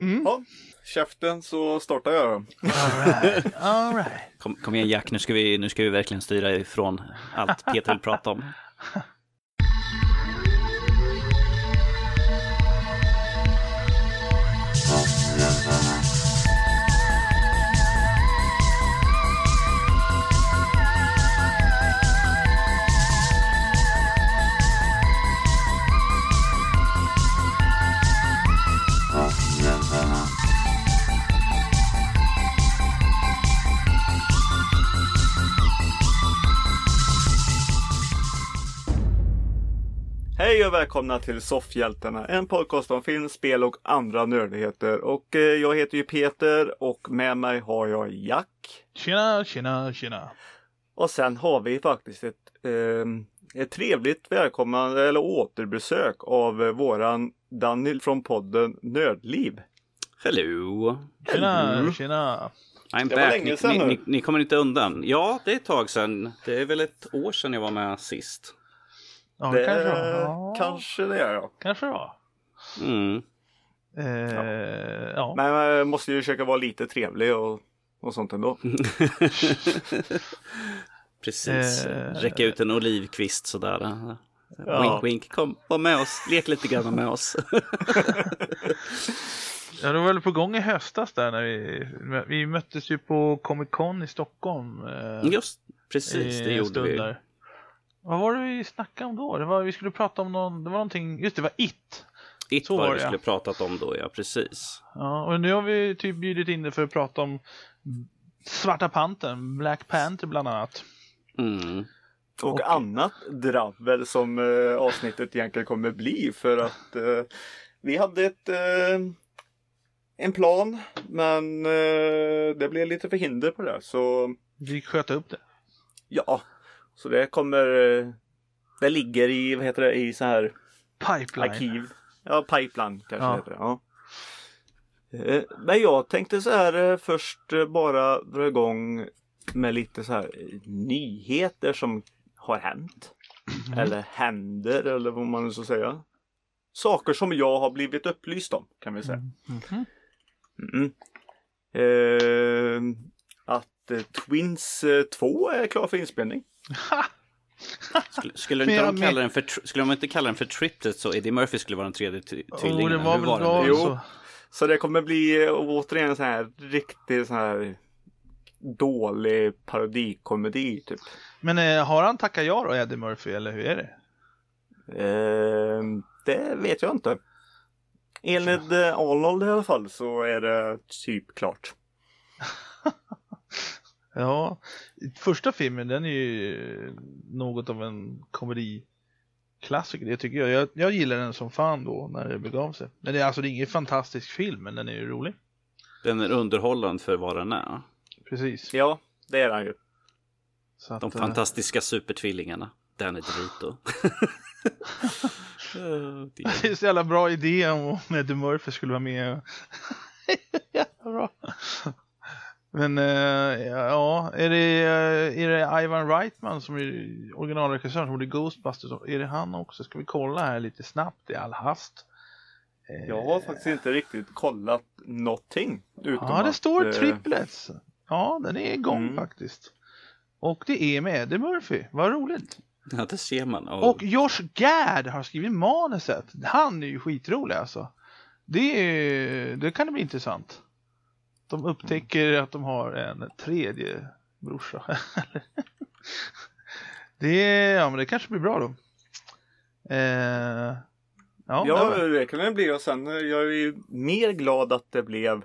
Mm. Ja, käften så startar jag då. All right. All right. Kom, kom igen Jack, nu ska, vi, nu ska vi verkligen styra ifrån allt Peter vill prata om. Och välkomna till Soffhjältarna, en podcast om film, spel och andra nördigheter. Och eh, jag heter ju Peter och med mig har jag Jack. Tjena, tjena, tjena. Och sen har vi faktiskt ett, eh, ett trevligt välkomnande eller återbesök av eh, våran Daniel från podden Nördliv. Hello! Tjena, tjena. I'm Det var back. länge Ni, sedan ni, nu. ni, ni kommer inte undan. Ja, det är ett tag sedan. Det är väl ett år sedan jag var med sist. Ja, det kanske. Ja, kanske det är ja. kanske det var. Mm. Eh, ja. Men man måste ju försöka vara lite trevlig och, och sånt ändå. Precis. Eh. Räcka ut en olivkvist sådär. Ja. Wink wink, kom var med oss. Lek lite grann med oss. Ja, det var väl på gång i höstas där när vi, vi möttes ju på Comic Con i Stockholm. Eh, Just precis, det gjorde vi. där. Vad var det vi snackade om då? Det var, vi skulle prata om någon, det var någonting, just det var It. It Så var det vi skulle pratat om då, ja precis. Ja, och nu har vi typ bjudit in det för att prata om Svarta Pantern, Black Panther bland annat. Mm. Och Och- annat drabbel som eh, avsnittet egentligen kommer bli för att eh, vi hade ett eh, en plan men eh, det blev lite förhinder på det så Vi sköt upp det. ja så det kommer eh, det ligger i vad heter det i så här Pipeline. arkiv ja pipeline kanske Ja. heter det ja. Eh, Men jag tänkte så här eh, först bara dra igång med lite så här nyheter som har hänt. Mm. Eller händer eller vad man nu ska säga. Saker som jag har blivit upplyst om kan vi säga. Mhm. Mm. Eh, att Twins eh, 2 är klar för inspelning. Skulle, skulle, inte de kalla den för, skulle de inte kalla den för Triptet så Eddie Murphy skulle vara den tredje ty- Oh, tvillingen? det var väl var? Jo. så. Så det kommer bli eh, återigen så här riktigt så här dålig parodikomedi typ. Men eh, har han tackat ja då, Eddie Murphy, eller hur är det? Eh, det vet jag inte. Enligt eh, Arnold i alla fall så är det typ klart. Ja, första filmen den är ju något av en komediklassiker, det tycker jag. jag. Jag gillar den som fan då när det begav sig. Men det är alltså det är ingen fantastisk film, men den är ju rolig. Den är underhållande för vad den är. Precis. Ja, det är han ju. Så att, De eh, fantastiska supertvillingarna. Danny DeVito. Det- är så jävla bra idé om om Eddie Murphy skulle vara med. jävla bra. Men eh, ja, är det, eh, är det Ivan Reitman som är originalregissören som gjorde Ghostbusters? Är det han också? Ska vi kolla här lite snabbt i all hast? Eh, Jag har faktiskt inte riktigt kollat någonting. Utom Ja, det att, står triplets. Ja, den är igång Mm. faktiskt. Och det är med Eddie Murphy. Vad roligt. Ja, det ser man. Och, Och Josh Gad har skrivit manuset. Han är ju skitrolig alltså. Det, är, det kan det bli intressant. De upptäcker att de har en tredje brorsa. det, ja, men det kanske blir bra då. Eh, ja, Ja, det kan det bli. Och sen eh, jag är ju mer glad att det blev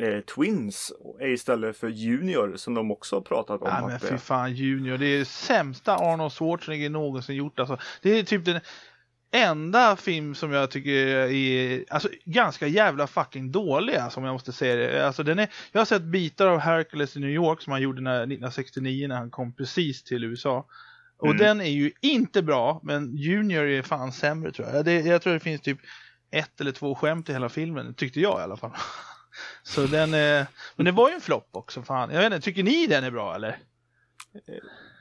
eh, Twins istället för Junior som de också har pratat om. Nej men fy fan Junior, det är det sämsta Arnold Schwarzenegger någonsin gjort alltså. Det är typ den enda film som jag tycker är alltså, ganska jävla fucking dålig alltså, om jag måste säga det. Alltså, den är, jag har sett bitar av Hercules i New York som han gjorde när, 1969 när han kom precis till USA. Och Mm. den är ju inte bra, men Junior är fan sämre tror jag. Det, jag tror det finns typ ett eller två skämt i hela filmen, tyckte jag i alla fall. Så den, eh, men det var ju en flopp också fan. Jag vet inte, tycker ni den är bra eller?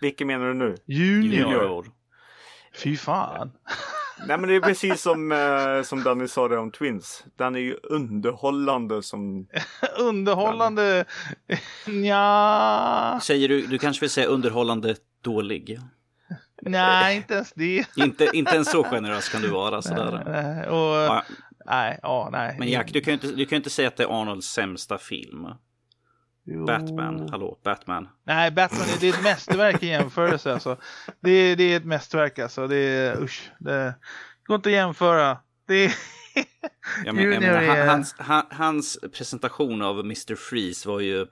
Vilken menar du nu? Junior. Junior. Fy fan. Nej men det är precis som, eh, som Danny sa det om Twins. Den är ju underhållande som... Underhållande? Nja. Säger du, du kanske vill säga underhållande dålig? Nej, inte ens det. Inte, inte ens så generös kan du vara sådär. Nej, och, Ja, nej, ja, nej. men Jack, du kan ju inte, du kan ju inte säga att det är Arnolds sämsta film. Jo. Batman, hallå, Batman. Nej, Batman det är ett mästerverk i jämförelse alltså. Det är, det är ett mästerverk alltså. Det är, usch. Det går inte att jämföra. Det är... Jag men, jag menar, är- hans, han, hans presentation av Mr. Freeze var ju,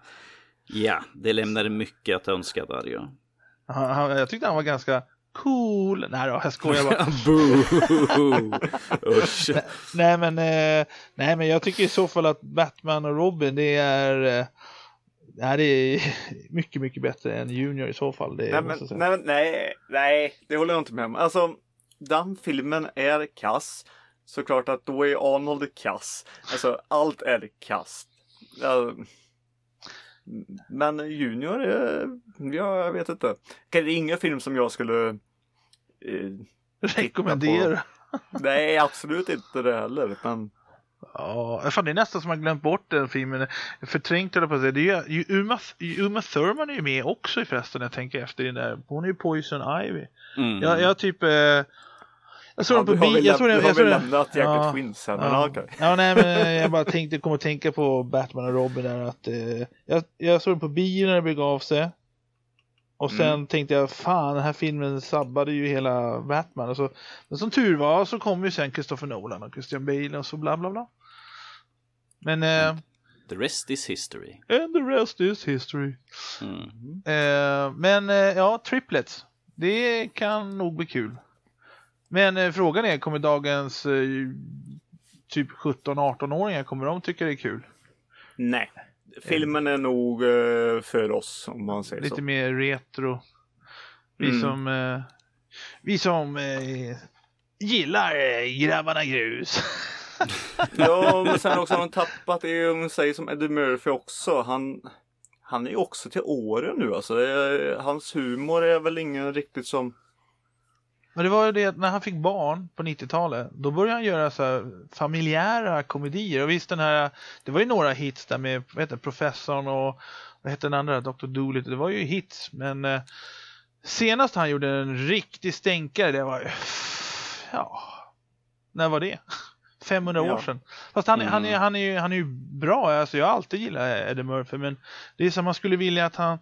ja, det lämnade mycket att önska där ju. jag tyckte han var ganska cool. Nej då, jag skojar bara. Boo! Usch. nej, men, eh, nej, men jag tycker i så fall att Batman och Robin, det är... Det är mycket, mycket bättre än Junior i så fall. Det Nej, men, jag nej, nej, nej, det håller jag inte med om. Alltså, den filmen är kass. Såklart att då är Arnold kass. Alltså, allt är kass. Ja, men Junior, är, ja, jag vet inte. Det är ingen film som jag skulle... Eh, Rekommendera. nej, absolut inte det heller. Men Ja, fan det är nästan som man glömt bort den filmen. Förträngt eller på att säga. Det är ju, Uma, Uma Thurman är ju med också i förresten jag tänker efter den där. Hon är ju Poison Ivy. Mm. Jag, jag typ... Eh, jag såg ja, den på bio. Jag såg den, jag såg den. lämnat Jack Ja, Twins här. Men Ja. okej. ja, nej men jag bara tänkte, kom att tänka på Batman och Robin där att eh, jag, jag såg den på bio när det begav sig. Och sen Mm. tänkte jag, fan den här filmen sabbade ju hela Batman. Och så, men som tur var så kom ju sen Christopher Nolan och Christian Bale och så bla bla bla. Men, eh, The rest is history. and the rest is history. Mm. Eh, men eh, ja, triplets. Det kan nog bli kul. Men eh, frågan är, kommer dagens eh, typ 17-18-åringar, kommer de tycka det är kul? Nej. Filmen är nog eh, för oss om man säger Lite så. mer retro. Vi Mm. som, eh, vi som eh, gillar Grabbarna Grus. Ja, men sen också har de tappat det om man säger som Eddie Murphy också. Han, han är ju också till åren nu alltså. Hans humor är väl ingen riktigt som... Men det var ju det att när han fick barn på 90-talet, då började han göra så familjära komedier. Och visst den här, det var ju några hits där med, vad heter Professorn och vad heter den andra, Dr. Dolittle. Det var ju hits, men eh, senast han gjorde en riktig stänkare, det var ju, ja, när var det? 500 år Ja. sedan. Fast han, Mm. han, är, han, är, ju- han är ju bra, alltså jag har alltid gillat Eddie Murphy, men det är som man skulle vilja att han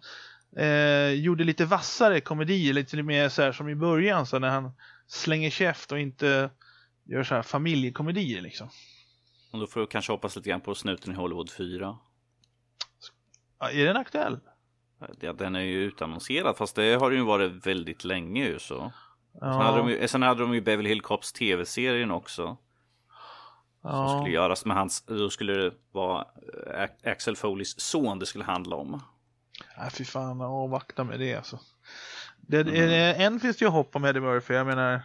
eh, gjorde lite vassare komedier, lite mer så här som i början, så när han slänger käft och inte gör så här familjekomedier liksom. Och då får du kanske hoppas lite grann på Snuten i Hollywood 4. Ja, är den aktuell? Ja, den är ju utannonserad fast det har den ju varit väldigt länge ju så. Ja, Sen, hade de ju, sen hade de ju Beverly Hill Cops tv-serien också. Som ja. skulle göras med hans, då skulle det vara eh, Axel Foleys son det skulle handla om. Nej, fy fan, avvakta med det alltså. Det, Mm. är det, en finns det ju hopp om Eddie Murphy, jag menar,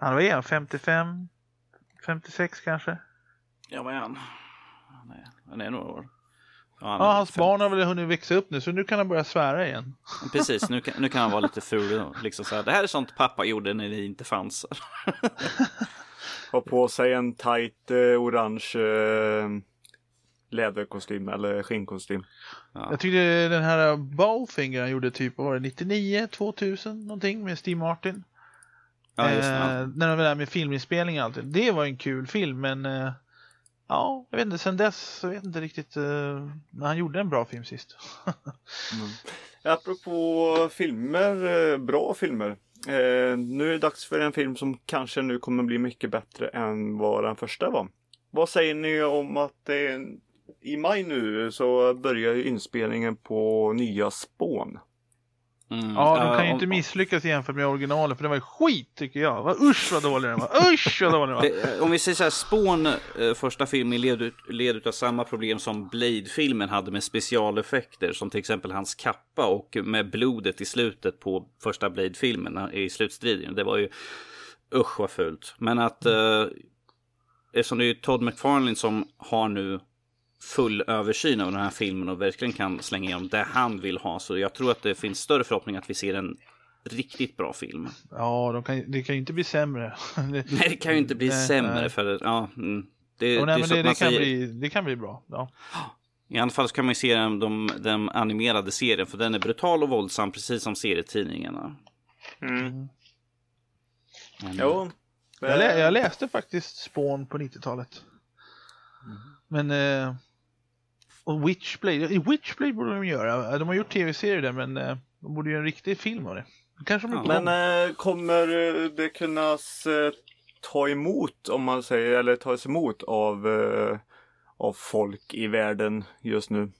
han var igen, 55, 56 kanske? Ja vad är han? Han är, han är några år. han Ja, hans fem- barn har väl hunnit växa upp nu, så nu kan han börja svära igen. Precis, nu kan, nu kan han vara lite ful. och Liksom så här, det här är sånt pappa gjorde när ni inte fanns. Har på sig en tight eh, orange eh, läderkostym eller skinnkostym. Ja. Jag tyckte den här Bowfinger han gjorde typ, var det, 99, 2000 någonting med Steve Martin. Ja, just det. eh, när de var där med filminspelning och allt. Det var en kul film men eh, ja, jag vet inte, sen dess, jag vet inte riktigt eh, när han gjorde en bra film sist. Apropå filmer, eh, bra filmer. Eh, nu är det dags för en film som kanske nu kommer bli mycket bättre än vad den första var. Vad säger ni om att det är, i maj nu så börjar ju inspelningen på nya Spån. Mm. Ja, de kan ju inte misslyckas jämfört med originalet för det var ju skit tycker jag. Vad, usch vad dålig den var, usch vad dålig den var. Det, om vi säger så här, Spawn, eh, första filmen, led ut, led av samma problem som Blade-filmen hade med specialeffekter. Som till exempel hans kappa och med blodet i slutet på första Blade-filmen eh, i slutstriden. Det var ju, usch vad fult. Men att, eh, eftersom det är Todd McFarlane som har nu full översyn av den här filmen och verkligen kan slänga igenom det han vill ha. Så jag tror att det finns större förhoppning att vi ser en riktigt bra film. Ja, de kan, det kan ju inte bli sämre. Nej, det kan ju inte bli Nej, sämre nej. för ja, mm, det, Och nej, det men det, det, kan säger. bli, det kan bli bra. Ja. I alla fall så kan man ju se den, de, den animerade serien för den är brutal och våldsam precis som serietidningarna. Mm. Men, Jo. Jag, lä, jag läste faktiskt Spawn på 90-talet. Men... Eh, och Witchblade, i Witchblade borde de göra. De har gjort tv-serier där men eh, de borde göra en riktig film av det. Kanske de Ja. kommer. Men eh, kommer eh, det kunna eh, ta emot om man säger eller tas emot av, eh, av folk i världen just nu?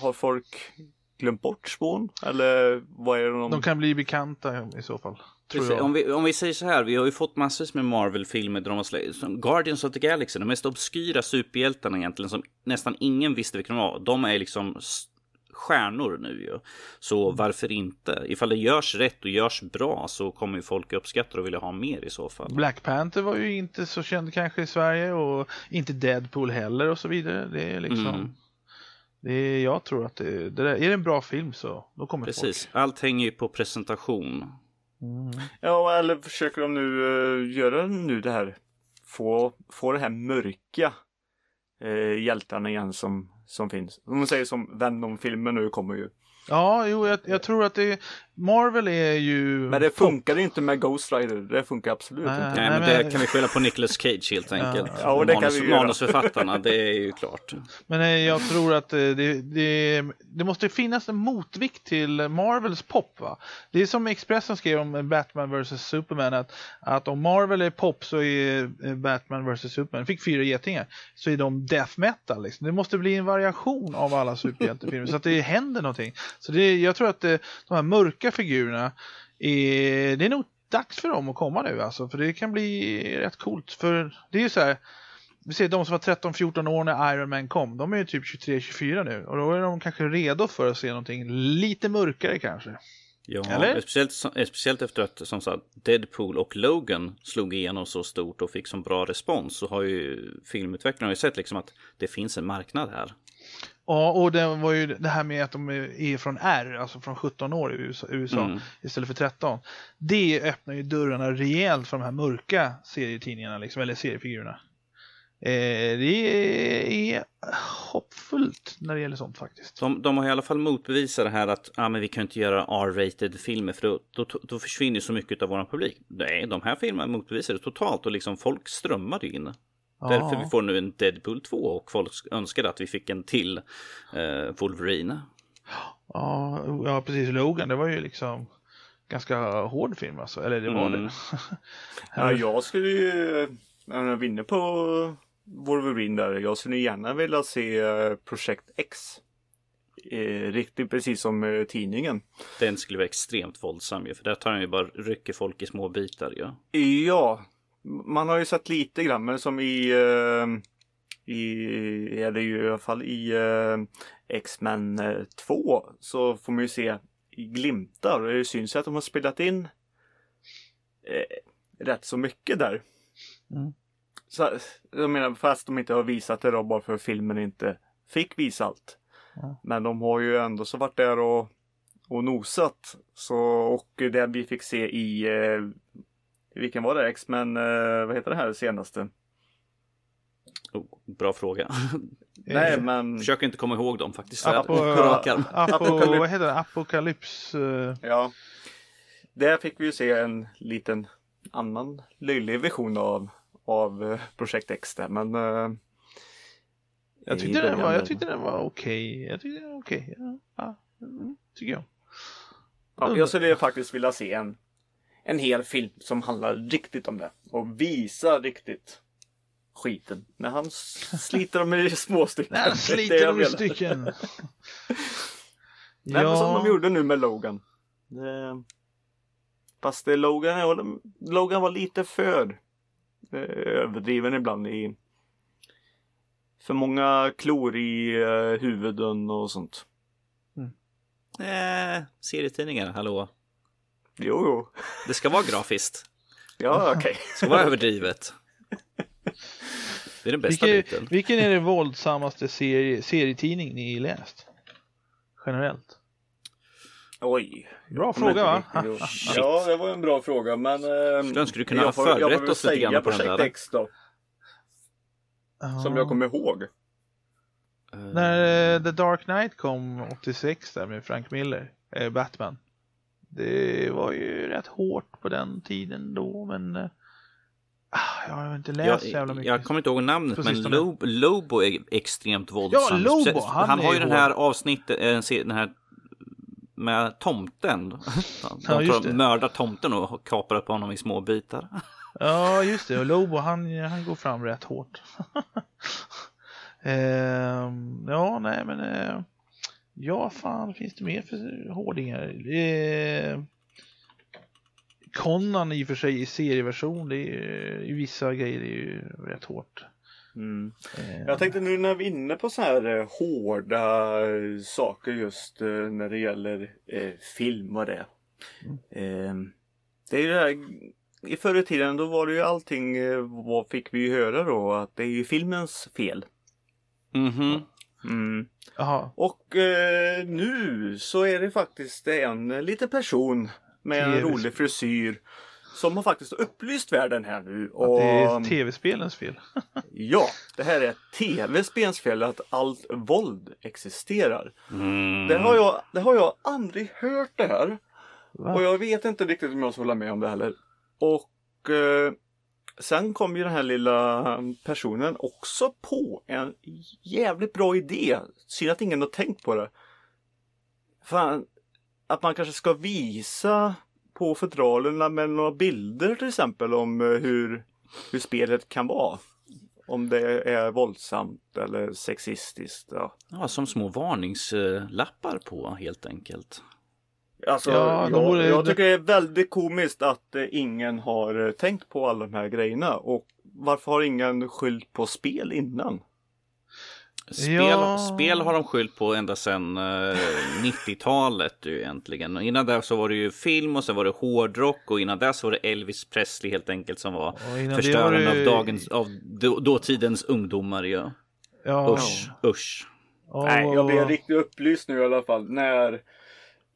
Har folk glömt bort spån? Eller vad är det de... De kan bli bekanta i så fall. Precis, om, vi, om vi säger så här, vi har ju fått massor med Marvel-filmer där de har slä- som Guardians of the Galaxy, de mest obskyra superhjältarna egentligen som nästan ingen visste vilka de var. De är liksom stjärnor nu ju. Så varför inte? Ifall det görs rätt och görs bra så kommer ju folk uppskatta och vilja ha mer i så fall. Black Panther var ju inte så känd kanske i Sverige och inte Deadpool heller och så vidare. Det är liksom... Mm. Det är, jag tror att det, det där, är det en bra film så då kommer Precis, allt hänger ju på presentation. Mm. Ja, eller försöker de nu uh, göra nu det här? Få, få det här mörka uh, hjältarna igen som, som finns. Om man säger som Venom-filmen nu kommer ju. Ja, jo, jag, jag tror att det Marvel är ju... Men det funkar inte med Ghost Rider. Det funkar absolut Nej. inte. Nej, men men- det kan vi skylla på Nicolas Cage helt enkelt. Ja, och det kan Manus, vi göra. manusförfattarna, det är ju klart. Men eh, jag tror att eh, det, det, det måste finnas en motvikt till Marvels pop. Va? Det är som Expressen skrev om Batman vs Superman. Att, att om Marvel är pop så är eh, Batman vs Superman, fick fyra getingar, så är de death metal. Liksom. Det måste bli en variation av alla superhjältefilmer så att det händer någonting. Så det, jag tror att eh, de här mörka figurerna, är, det är nog dags för dem att komma nu alltså. För det kan bli rätt coolt. För det är ju så här, vi ser de som var 13-14 år när Iron Man kom, de är ju typ 23-24 nu och då är de kanske redo för att se någonting lite mörkare kanske. Ja, Eller? Speciellt, speciellt efter att som sagt, Deadpool och Logan slog igenom så stort och fick så bra respons så har ju filmutvecklarna sett liksom att det finns en marknad här. Ja, och det var ju det här med att de är från R, alltså från 17 år i USA, Mm. istället för 13. Det öppnar ju dörrarna rejält för de här mörka serietidningarna, liksom, eller seriefigurerna. Eh, det är hoppfullt när det gäller sånt faktiskt. De, de har i alla fall motbevisat det här att ah, men vi kan inte göra R-rated filmer för då, då, då försvinner så mycket av vår publik. Nej, de här filmerna motbevisar det totalt och liksom folk strömmar in. Därför vi får nu en Deadpool 2 och folk önskade att vi fick en till eh, Wolverine. Ja, ja, precis. Logan, det var ju liksom ganska hård film alltså. Eller det var Mm. det. Ja, jag skulle ju, när jag vinner på Wolverine där, jag skulle gärna vilja se eh, Projekt X. Eh, riktigt precis som eh, tidningen. Den skulle vara extremt våldsam ju, för där tar han ju bara rycker folk i små bitar ju. Ja, man har ju sett lite grann, men som i, eh, i är det ju i alla fall i eh, X-Men eh, 2 så får man ju se glimtar och det syns ju att de har spelat in eh, rätt så mycket där. Mm. Så, jag menar, fast de inte har visat det då bara för filmen inte fick visa allt. Ja. Men de har ju ändå så varit där och, och nosat. Så, och det vi fick se i, eh, vilken var det? X-Men, eh, vad heter det här senaste? Oh, bra fråga. Nej men, Försöker inte komma ihåg dem faktiskt. Apo, Apokalyps. vad heter det? Apokalyps. eh, ja. Där fick vi ju se en liten annan löjlig version av, av eh, Projekt X där. Men eh, Jag tyckte den var, jag tyckte den var okej. Jag tyckte den var okej. Ja, ja, mm, tycker jag. Ja, jag skulle faktiskt vilja se en, en hel film som handlar riktigt om det. Och visa riktigt skiten. När han sliter dem i små stycken. Nej, Det är det sliter jag de i stycken. Nej, men som de gjorde nu med Logan. Det... Fast det Logan, är- Logan var lite för eh, överdriven ibland i för många klor i eh, huvuden och sånt. Eh, serietidningar, hallå. Jo, jo. Det ska vara grafiskt. Ja, okej. Det ska vara överdrivet. Det är den bästa Vilken, biten. vilken är det våldsammaste serie, serietidning ni läst? Generellt? Oj. Bra fråga va? Ja, det var en bra fråga men... Eh, Skulle önska du kunde ha jag jag förberett oss lite säga grann på den där. X då, som jag kommer ihåg. Eh, När eh, The Dark Knight kom 86 där med Frank Miller, eh, Batman. Det var ju rätt hårt på den tiden då men eh, ah, jag har inte läst så jävla jag, mycket. jag kommer inte ihåg namnet men. Lobo, Lobo är extremt våldsam. Ja, Lobo, han han har ju den hård. här avsnittet, eh, den här med tomten. De Ja, just tar- det. mördar tomten och kapar upp honom i små bitar. Ja, just det. Och Lobo, han, han går fram rätt hårt. Ehm, ja, nej men... Eh, ja, fan finns det mer för hårdingar? Eh, Conan i och för sig i serieversion, det är i vissa grejer är ju rätt hårt. Mm. Eh, Jag tänkte nu när vi är inne på så här eh, hårda eh, saker just när det gäller eh, film och det. Eh, det är ju det här, i förr i tiden då var det ju allting, vad fick vi ju höra då? Att det är ju filmens fel. Mhm. Mm. Och eh, nu så är det faktiskt en liten person med en rolig frisyr som har faktiskt upplyst världen här nu. att det är tv-spelens fel. ja, det här är tv-spelens fel att allt våld existerar. Mm. Det har jag, det har jag aldrig hört det här. Va? Och jag vet inte riktigt om jag ska hålla med om det heller. Och eh, sen kom ju den här lilla um, personen också på en jävligt bra idé. Synd att ingen har tänkt på det. Fan, att man kanske ska visa på fodralerna med några bilder till exempel om eh, hur, hur spelet kan vara. Om det är våldsamt eller sexistiskt. Ja. Ja, som små varningslappar på helt enkelt. Alltså, Ja, jag, borde- jag tycker det är väldigt komiskt att eh, ingen har eh, tänkt på alla de här grejerna. Och varför har ingen skyllt på spel innan? Spel, Ja. spel har de skyllt på ända sedan eh, 90-talet ju egentligen. Och innan det så var det ju film och sen var det hårdrock och innan dess var det Elvis Presley helt enkelt som var det förstöraren var det- av dagens, av då, dåtidens ungdomar ju. Ja, Usch, usch. och- Nej, jag blev riktigt upplyst nu i alla fall. När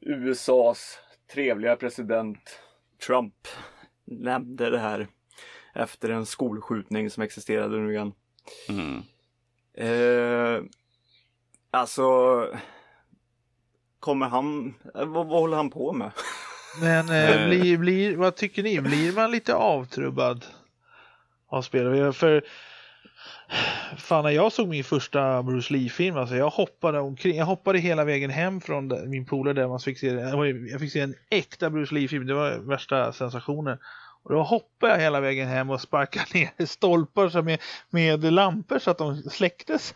USAs trevliga president Trump nämnde det här efter en skolskjutning som existerade nu igen. Mm. Eh, alltså, kommer han, eh, vad, vad håller han på med? Men eh, Eh. blir, blir, vad tycker ni? Blir man lite avtrubbad av spel? För fan när jag såg min första Bruce Lee-film, alltså jag hoppade omkring, jag hoppade hela vägen hem från min polare där man fick se, jag fick se en äkta Bruce Lee-film, det var värsta sensationen. Och då hoppade jag hela vägen hem och sparkade ner stolpar så med, med lampor så att de släcktes.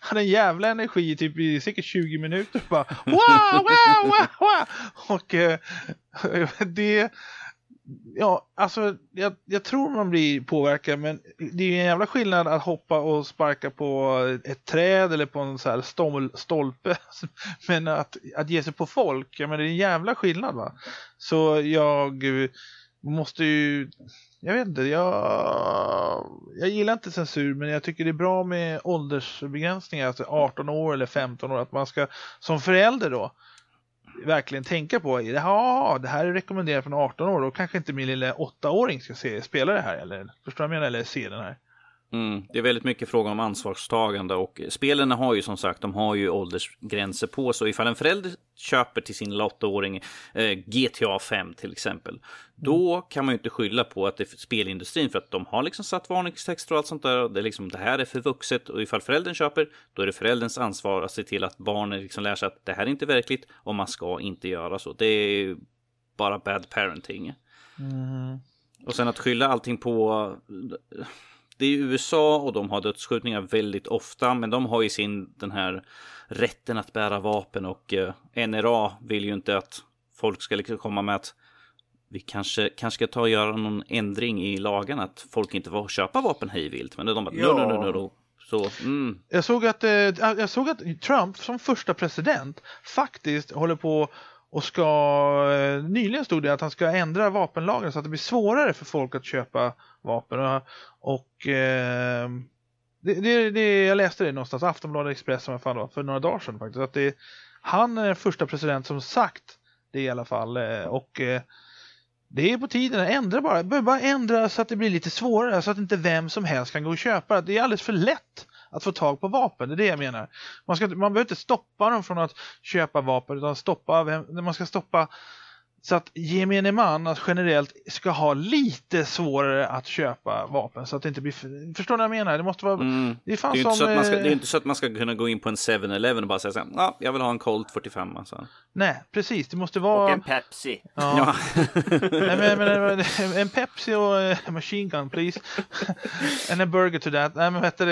Jag hade en jävla energi typ i säkert 20 minuter. Bara wow, wow, wow, wow. Och eh, det, ja, alltså jag, jag tror man blir påverkad men det är ju en jävla skillnad att hoppa och sparka på ett träd eller på en så här stol, stolpe. Men att, att ge sig på folk, ja men det är en jävla skillnad va. Så jag måste ju, jag vet inte, jag, jag gillar inte censur men jag tycker det är bra med åldersbegränsningar, alltså 18 år eller 15 år, att man ska som förälder då verkligen tänka på, ja det här är rekommenderat från 18 år, då kanske inte min lilla 8-åring ska se, spela det här eller förstår du vad jag menar, eller se den här. Mm, det är väldigt mycket fråga om ansvarstagande och spelen har ju som sagt, de har ju åldersgränser på så ifall en förälder köper till sin 8-åring eh, GTA 5 till exempel, då kan man ju inte skylla på att det är spelindustrin för att de har liksom satt varningstexter och allt sånt där. Det, är liksom, det här är för vuxet och ifall föräldern köper, då är det förälderns ansvar att se till att barnen liksom lär sig att det här är inte verkligt och man ska inte göra så. Det är bara bad parenting. Mm. Och sen att skylla allting på... Det är USA och de har dödsskjutningar väldigt ofta, men de har ju sin den här rätten att bära vapen och eh, NRA vill ju inte att folk ska liksom komma med att vi kanske, kanske ska ta och göra någon ändring i lagen att folk inte får köpa vapen hejvilt. Men de bara, Ja. no, no, no, no. Så, mm, Jag såg, att, eh, jag såg att Trump som första president faktiskt håller på och ska, eh, nyligen stod det att han ska ändra vapenlagen så att det blir svårare för folk att köpa vapen. Och, och eh, det, det, det, jag läste det någonstans, Aftonbladet Expressen vad fan det var, för några dagar sedan faktiskt. Att det, han är den första president som sagt det i alla fall. Eh, och eh, det är på tiden, ändra bara, bara ändra så att det blir lite svårare så att inte vem som helst kan gå och köpa. Det är alldeles för lätt att få tag på vapen, det är det jag menar. Man, ska, man behöver inte stoppa dem från att köpa vapen utan stoppa, man ska stoppa så att gemene man att generellt ska ha lite svårare att köpa vapen så att det inte blir... Förstår ni vad jag menar? Det måste vara... Mm. Det, är fan det, är som, inte så att man ska, det är inte så att man ska kunna gå in på en 7-Eleven och bara säga så här, ja, jag vill ha en Colt 45. Alltså. Nej, precis. Det måste vara... Och en Pepsi. Ja. ja. Nej, men, men, en Pepsi och uh, machine gun please. And a burger to that. Nej, men vet du,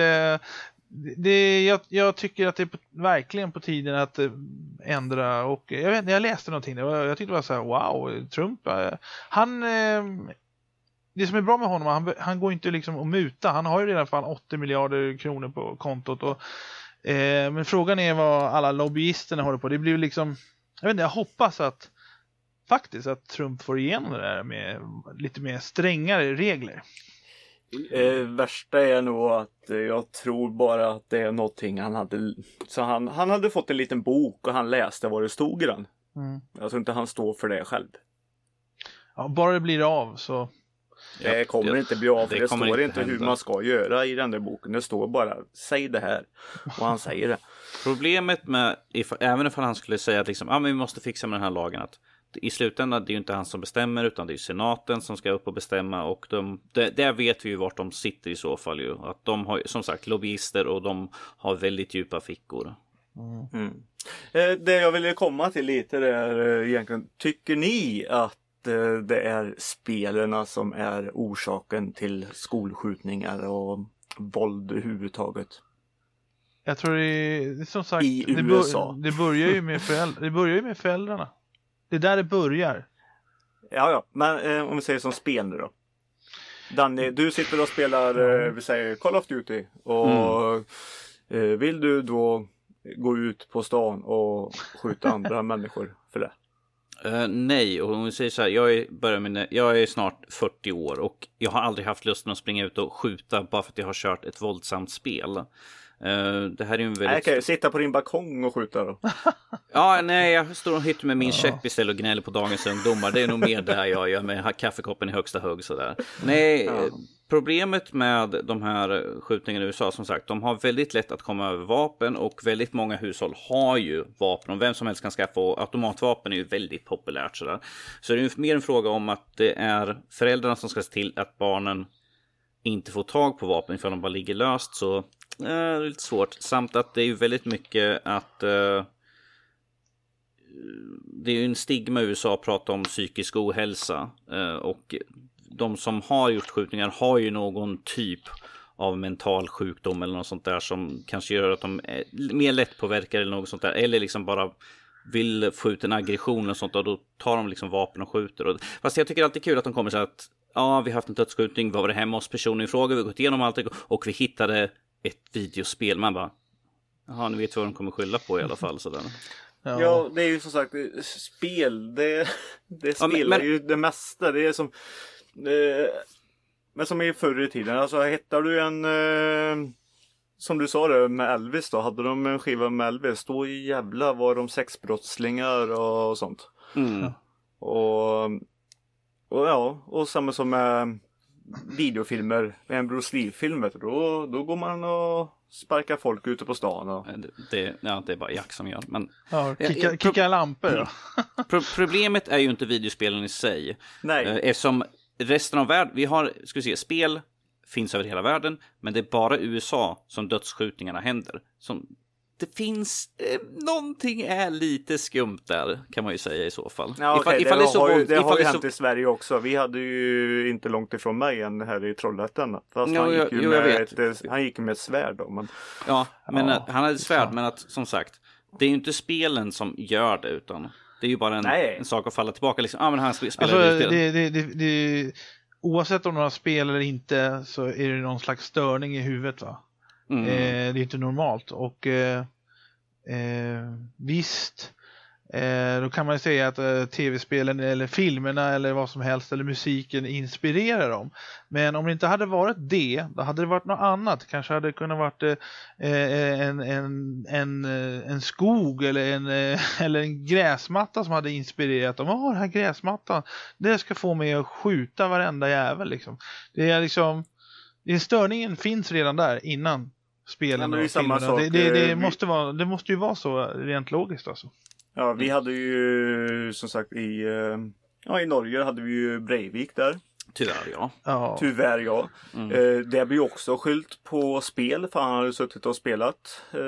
det, jag, jag, tycker att det är på, verkligen på tiden att eh, ändra och eh, jag vet jag läste någonting och jag tyckte det var så här wow, Trump, eh, han det som är bra med honom, han, han går inte liksom att muta, han har ju redan fan 80 miljarder kronor på kontot och eh, men frågan är vad alla lobbyisterna håller på, det blir liksom jag vet inte, jag hoppas att faktiskt att Trump får igenom det där med lite mer strängare regler. Eh, värsta är nog att eh, jag tror bara att det är någonting han hade. Så han, han hade fått en liten bok och han läste vad det stod i den. Mm. Jag tror inte han står för det själv. Ja, bara det blir av så. Det kommer det, inte bli av för det, det står inte, inte hur man ska göra i den där boken. Det står bara säg det här och han säger det. Problemet med, if, även ifall han skulle säga att liksom, ah, men vi måste fixa med den här lagen. Att i slutändan det är ju inte han som bestämmer utan det är senaten som ska upp och bestämma och de, det, där vet vi ju vart de sitter i så fall ju. Att de har som sagt lobbyister och de har väldigt djupa fickor. Mm. Mm. Eh, det jag ville komma till lite är eh, egentligen, tycker ni att eh, det är spelarna som är orsaken till skolskjutningar och våld överhuvudtaget? Jag tror det är som sagt, I det, USA. Bör, det, börjar ju med föräldrar, det börjar ju med föräldrarna. Det är där det börjar. Ja, ja, men eh, om vi säger som spel nu då. Danny, du sitter och spelar, eh, vi säger Call of Duty och mm. eh, vill du då gå ut på stan och skjuta andra människor för det? Uh, nej, och om vi säger så här, jag är, börjar med, jag är snart 40 år och jag har aldrig haft lusten att springa ut och skjuta bara för att jag har kört ett våldsamt spel. Uh, det här är ju en väldigt... Nej, kan jag sitta på din balkong och skjuta då? ja, nej, jag står och hytter med min ja. käpp istället och gnäller på dagens ungdomar. Det är nog mer där jag gör med kaffekoppen i högsta hugg sådär. Nej, ja. problemet med de här skjutningarna i USA, som sagt, de har väldigt lätt att komma över vapen och väldigt många hushåll har ju vapen och vem som helst kan skaffa och automatvapen är ju väldigt populärt sådär. Så det är ju mer en fråga om att det är föräldrarna som ska se till att barnen inte får tag på vapen ifall de bara ligger löst så eh, Eh, det är lite svårt. Samt att det är ju väldigt mycket att eh, det är ju en stigma i USA att prata om psykisk ohälsa eh, och de som har gjort skjutningar har ju någon typ av mental sjukdom eller något sånt där som kanske gör att de är mer lättpåverkade eller något sånt där eller liksom bara vill få ut en aggression och sånt och då tar de liksom vapen och skjuter. Och, fast jag tycker alltid kul att de kommer så att ja, vi har haft en dödsskjutning, vad var det hemma hos personen i fråga, vi har gått igenom allt och vi hittade ett videospel. Man bara, jaha, ni vet vad de kommer skylla på i alla fall. Sådär. Ja. ja, det är ju som sagt spel. Det, det spelar ja, men, men... ju det mesta. Det är som eh, Men som i förr i tiden. Alltså hittar du en eh, Som du sa det med Elvis då. Hade de en skiva med Elvis. Då jävlar var de sexbrottslingar och sånt. Mm. Och och ja, och samma som med videofilmer, med en Bruce Lee-film, då, då går man och sparkar folk ute på stan. Och... Det, det, ja, det är bara Jack som gör. Men, ja, kicka, ja, kicka lampor pro problemet är ju inte videospelen i sig. Nej. Eh, eftersom resten av världen, vi har, ska vi se, spel finns över hela världen, men det är bara USA som dödsskjutningarna händer. Som det finns eh, någonting är lite skumt där kan man ju säga i så fall. Ja, okay. ifall, ifall det, det, har, ju, det har ju hänt så... i Sverige också. Vi hade ju inte långt ifrån mig en här i Trollhättan. Fast jo, han, gick ju jo, med ett, han gick med ett svärd då. Men... Ja, men ja. han hade svärd. Men att som sagt, det är ju inte spelen som gör det utan det är ju bara en, en sak att falla tillbaka. Liksom. Ah, men han spelar alltså, det, det, det, det, Oavsett om några spel eller inte så är det någon slags störning i huvudet va? Mm. Eh, det är inte normalt och eh, eh, visst, Eh, då kan man ju säga att eh, tv-spelen eller filmerna eller vad som helst eller musiken inspirerar dem. Men om det inte hade varit det, då hade det varit något annat. Kanske hade det kunnat varit eh, eh en, en, en, eh, en skog eller en, eh, eller en gräsmatta som hade inspirerat dem. Åh, den här gräsmattan, det ska få mig att skjuta varenda jävel liksom. Det är liksom, det störningen finns redan där innan spelen Ja, och filmerna. sak, Det, det, det, vi- måste vara, det måste ju vara så rent logiskt alltså. Ja, vi hade ju som sagt i, eh, ja, i Norge hade vi ju Breivik där. Tyvärr ja. Ja. Tyvärr ja. Mm. Eh, det blir ju också skylt på spel för han hade suttit och spelat eh,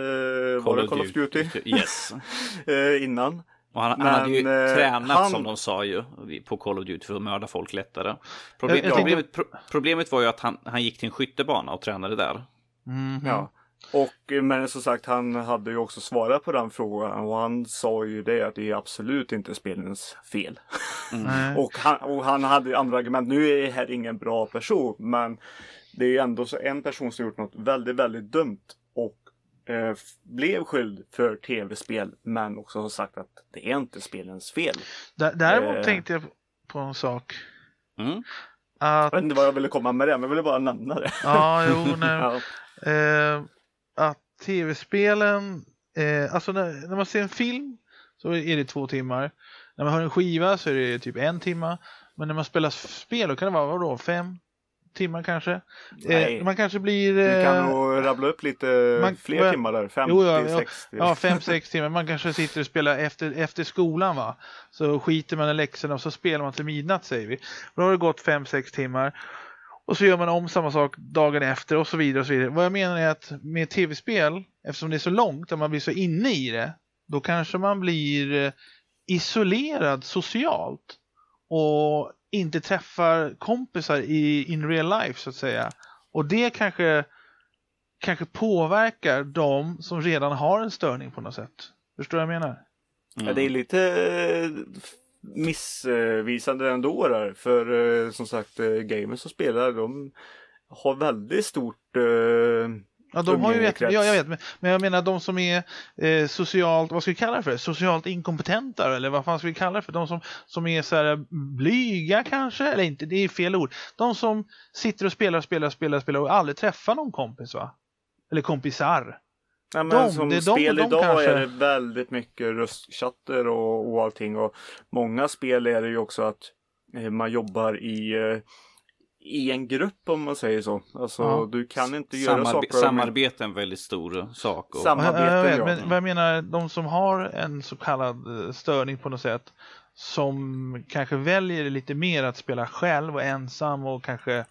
var det Call of Duty Yes. eh, innan. Och han, Men, han hade ju eh, tränat han- som de sa ju på Call of Duty för att mörda folk lättare. Problem, Jag- jag tänkte- problemet, pro, problemet var ju att han, han gick till en skyttebana och tränade där. Mhm. Ja. Och, men som sagt han hade ju också svarat på den frågan och han sa ju det att det är absolut inte spelens fel. Nej. Och han, och han hade ju andra argument. Nu är det här ingen bra person men det är ju ändå så en person som gjort något väldigt, väldigt dumt och eh, blev skyldig för tv-spel men också har sagt att det är inte spelens fel. Dä- Däremot Eh. tänkte jag på en sak. Mm. Att, Jag vet inte vad jag ville komma med det men jag ville bara nämna det. ja, jo, nej. Ja. Eh, att tv-spelen, eh, alltså när, när man ser en film så är det två timmar. När man hör en skiva så är det typ en timme. Men när man spelar spel då kan det vara vadå, fem timmar kanske? Nej. Eh, man kanske blir... Du kan eh, nog rabbla upp lite man- fler vad- timmar där. 50, Jo, ja, ja. 60. Ja, fem, sex timmar. Man kanske sitter och spelar efter, efter skolan va. Så skiter man i läxorna och så spelar man till midnatt säger vi. Då har det gått fem, sex timmar. Och så gör man om samma sak dagen efter och så vidare. Och så vidare. Vad jag menar är att med tv-spel, eftersom det är så långt och man blir så inne i det, då kanske man blir eh, isolerad socialt och inte träffar kompisar i in real life så att säga. Och det kanske kanske påverkar de som redan har en störning på något sätt. Förstår du vad jag menar? Ja, det är lite eh, missvisande ändå där. För eh, som sagt eh, gamers som spelar de har väldigt stort eh, Ja, de har ju vet, ja, jag vet, men- men jag menar de som är eh, socialt, vad ska vi kalla det för? Socialt inkompetenta eller vad fan ska vi kalla det för? De som, som är så här blyga kanske, eller inte, det är fel ord. De som sitter och spelar spelar spelar spelar och aldrig träffar någon kompis va? Eller kompisar. Ja, men De, som det är de- spel de idag kanske- är det väldigt mycket röstchatter och, och allting. Och många spel är det ju också att eh, man jobbar i, eh, i en grupp om man säger så. Alltså Ja. du kan inte göra Samarbe- saker. samarbete är en väldigt stor sak. Och, Sam- Samarbete, Ja, ja. Men vad jag menar, de som har en så kallad störning på något sätt som kanske väljer lite mer att spela själv och ensam och kanske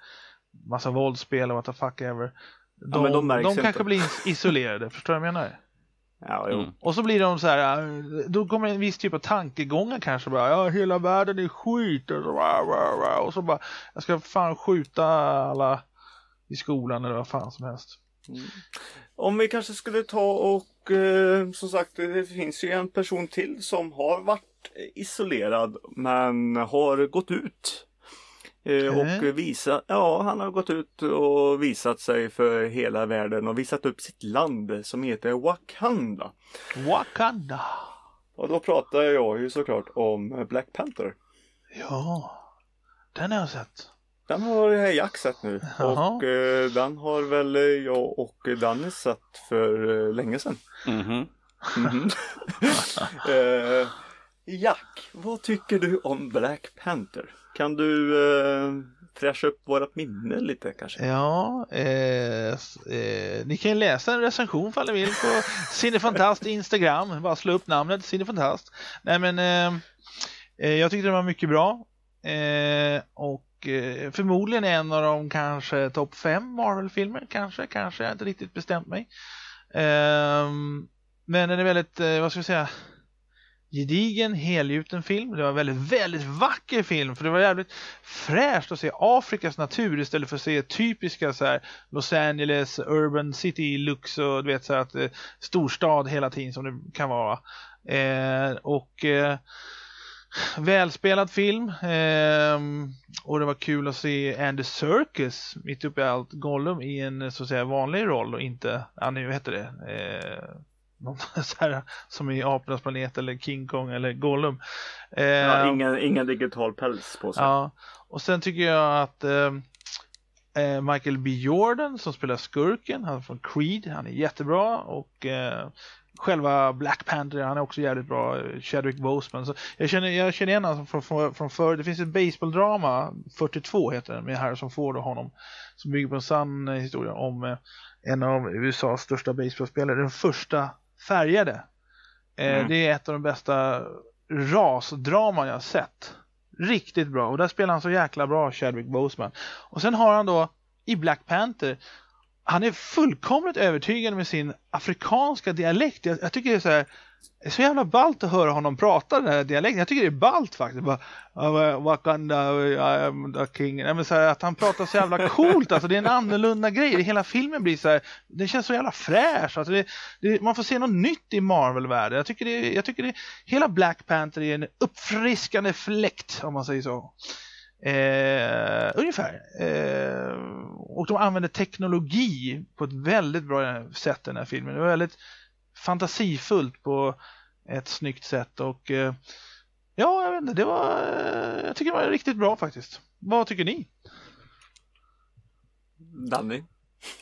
massa våldsspel och what the fuck ever. De, men de märks de kanske inte. blir is- isolerade, förstår du vad jag menar? Ja, jo. Mm. Och så blir de så här, eh, då kommer en viss typ av tankegångar kanske bara, ja hela världen är skit och så, rah, och så bara, jag ska fan skjuta alla i skolan eller vad fan som helst. Om vi kanske skulle ta och eh, som sagt det finns ju en person till som har varit isolerad men har gått ut. Eh, Okej. och visat, ja han har gått ut och visat sig för hela världen och visat upp sitt land som heter Wakanda. Wakanda! Och då pratar jag ju såklart om Black Panther. Ja, den har jag sett. Den har Jack sett nu Jaha. och eh, den har väl jag och Danny sett för eh, länge sedan. Mhm. Mhm. Eh, Jack, vad tycker du om Black Panther? Kan du eh, fräscha upp vårat minne lite kanske? Ja, eh, eh, ni kan ju läsa en recension ifall ni vill på Cinefantast Instagram. Bara slå upp namnet Cinefantast. Nej men eh, eh jag tyckte det var mycket bra. Eh, och eh, förmodligen en av de kanske topp fem Marvel-filmer. Kanske, kanske. Jag har inte riktigt bestämt mig. Ehm, men den är väldigt, eh, vad ska vi säga, gedigen, helgjuten film. Det var en väldigt, väldigt vacker film för det var jävligt fräscht att se Afrikas natur istället för att se typiska så här Los Angeles, Urban City Lux och du vet så här att eh, storstad hela tiden som det kan vara. Eh, och eh, välspelad film eh, och det var kul att se Andy Serkis mitt uppe i allt Gollum i en så att säga vanlig roll och inte, ja nu heter det, eh, någon så här, som i Apornas planet eller King Kong eller Gollum. Ja, Eh, ingen, ingen digital päls på sig. Ja, och sen tycker jag att eh, eh, Michael B Jordan som spelar skurken, han är från Creed, han är jättebra och eh, själva Black Panther, han är också jävligt bra, Chadwick Boseman. Så jag, känner, jag känner igen honom från, från, från förr, det finns ett baseballdrama, 42 heter den, med Harrison Ford och honom, som bygger på en sann historia om eh, en av USAs största baseballspelare, den första färgade. Eh, Mm. Det är ett av de bästa rasdraman jag har sett. Riktigt bra och där spelar han så jäkla bra Chadwick Boseman. Och sen har han då i Black Panther han är fullkomligt övertygande med sin afrikanska dialekt. Jag, jag tycker det är så här det är så jävla ballt att höra honom prata den här dialekten. Jag tycker det är ballt faktiskt. Bara, Wakanda, I am the king. Nej, men så här, att han pratar så jävla coolt. Alltså, det är en annorlunda grej. Hela filmen blir så här, det känns så jävla fräsch. Alltså, det, det, man får se något nytt i Marvel-världen. Jag tycker, det, jag tycker det, hela Black Panther är en uppfriskande fläkt om man säger så. Eh, ungefär. Eh, och de använder teknologi på ett väldigt bra sätt i den här filmen. Det var väldigt fantasifullt på ett snyggt sätt och eh, ja, jag vet inte, det var, eh, jag tycker det var riktigt bra faktiskt. Vad tycker ni? Danny?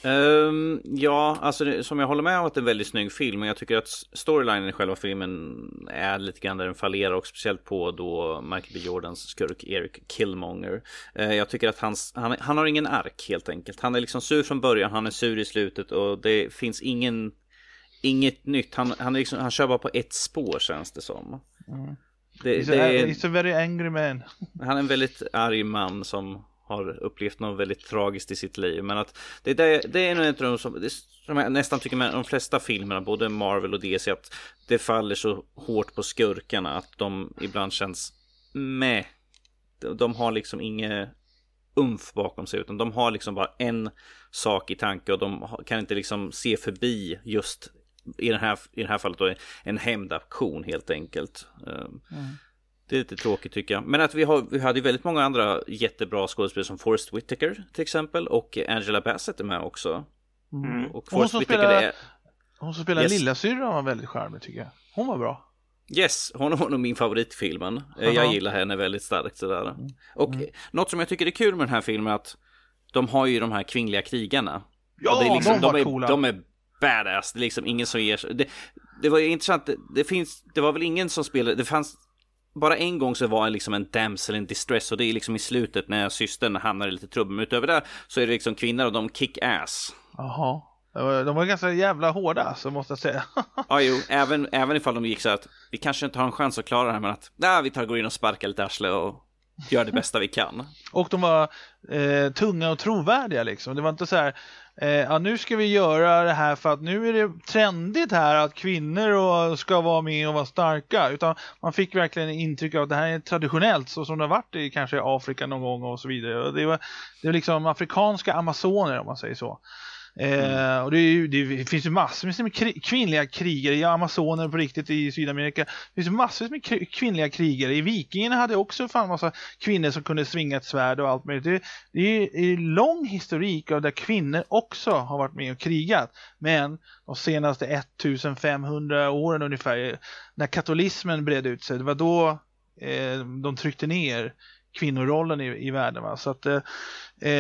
Um, ja, alltså det, som jag håller med om att det är en väldigt snygg film. Men jag tycker att storylinen i själva filmen är lite grann där den fallerar. Och speciellt på då Michael B Jordans skurk Eric Killmonger. Uh, jag tycker att hans, han, han har ingen ark helt enkelt. Han är liksom sur från början, han är sur i slutet. Och det finns ingen, inget nytt. Han, han, liksom, han kör bara på ett spår känns det som. Mm. Det, He's, det a, är, he's a very angry man. han är en väldigt arg man som har upplevt något väldigt tragiskt i sitt liv. Men att det, det, det är nog ett de som, det, som jag nästan tycker med de flesta filmerna, både Marvel och DC, att det faller så hårt på skurkarna att de ibland känns med. De, har liksom inget umf bakom sig utan de har liksom bara en sak i tanke och de kan inte liksom se förbi just i, den här, i det här fallet då en hämndaktion helt enkelt. Um, det är lite tråkigt tycker jag. Men att vi, har, vi hade ju väldigt många andra jättebra skådespelare som Forrest Whitaker till exempel. Och Angela Bassett är med också. Mm. Och Hon Forrest som Whitaker spelar- är... Hon som spelar Yes. lillasyrran var väldigt charmig tycker jag. Hon var bra. Yes, hon var nog min favorit i filmen. Eh, Jag Jaha. gillar henne väldigt starkt sådär. Och något som jag tycker är kul med den här filmen är att de har ju de här kvinnliga krigarna. Ja, Och det är liksom, de var är, coola. De är badass. Det är liksom ingen som ger sig. Det, det var ju intressant. Det, det finns, det var väl ingen som spelade. Det fanns bara en gång så var det liksom en damsel in distress och det är liksom i slutet när systern hamnar i lite trubbel. Men utöver det så är det liksom kvinnor och de kick ass. Jaha. De var- ganska jävla hårda så måste jag säga. Ja, jo, även, även ifall de gick så att vi kanske inte har en chans att klara det här men att nej, vi tar går in och sparkar lite arsle och gör det bästa vi kan. Och de var eh, tunga och trovärdiga liksom. Det var inte så här, eh, ja nu ska vi göra det här för att nu är det trendigt här att kvinnor och, ska vara med och vara starka. Utan man fick verkligen intryck av att det här är traditionellt så som det har varit i kanske Afrika någon gång och så vidare. Och det, var, det var liksom afrikanska amazoner om man säger så. Mm. Eh, och det, är ju, det finns ju massor med kri- kvinnliga krigare, i amazoner på riktigt i Sydamerika. Det finns ju massor med kri- kvinnliga krigare. I Vikingarna hade också fan massa kvinnor som kunde svinga ett svärd och allt möjligt. Det, det är ju lång historik av där kvinnor också har varit med och krigat. Men de senaste 1500 åren ungefär, när katolismen bredde ut sig, det var då eh, de tryckte ner kvinnorollen i, i världen. Va? Så att, eh, eh,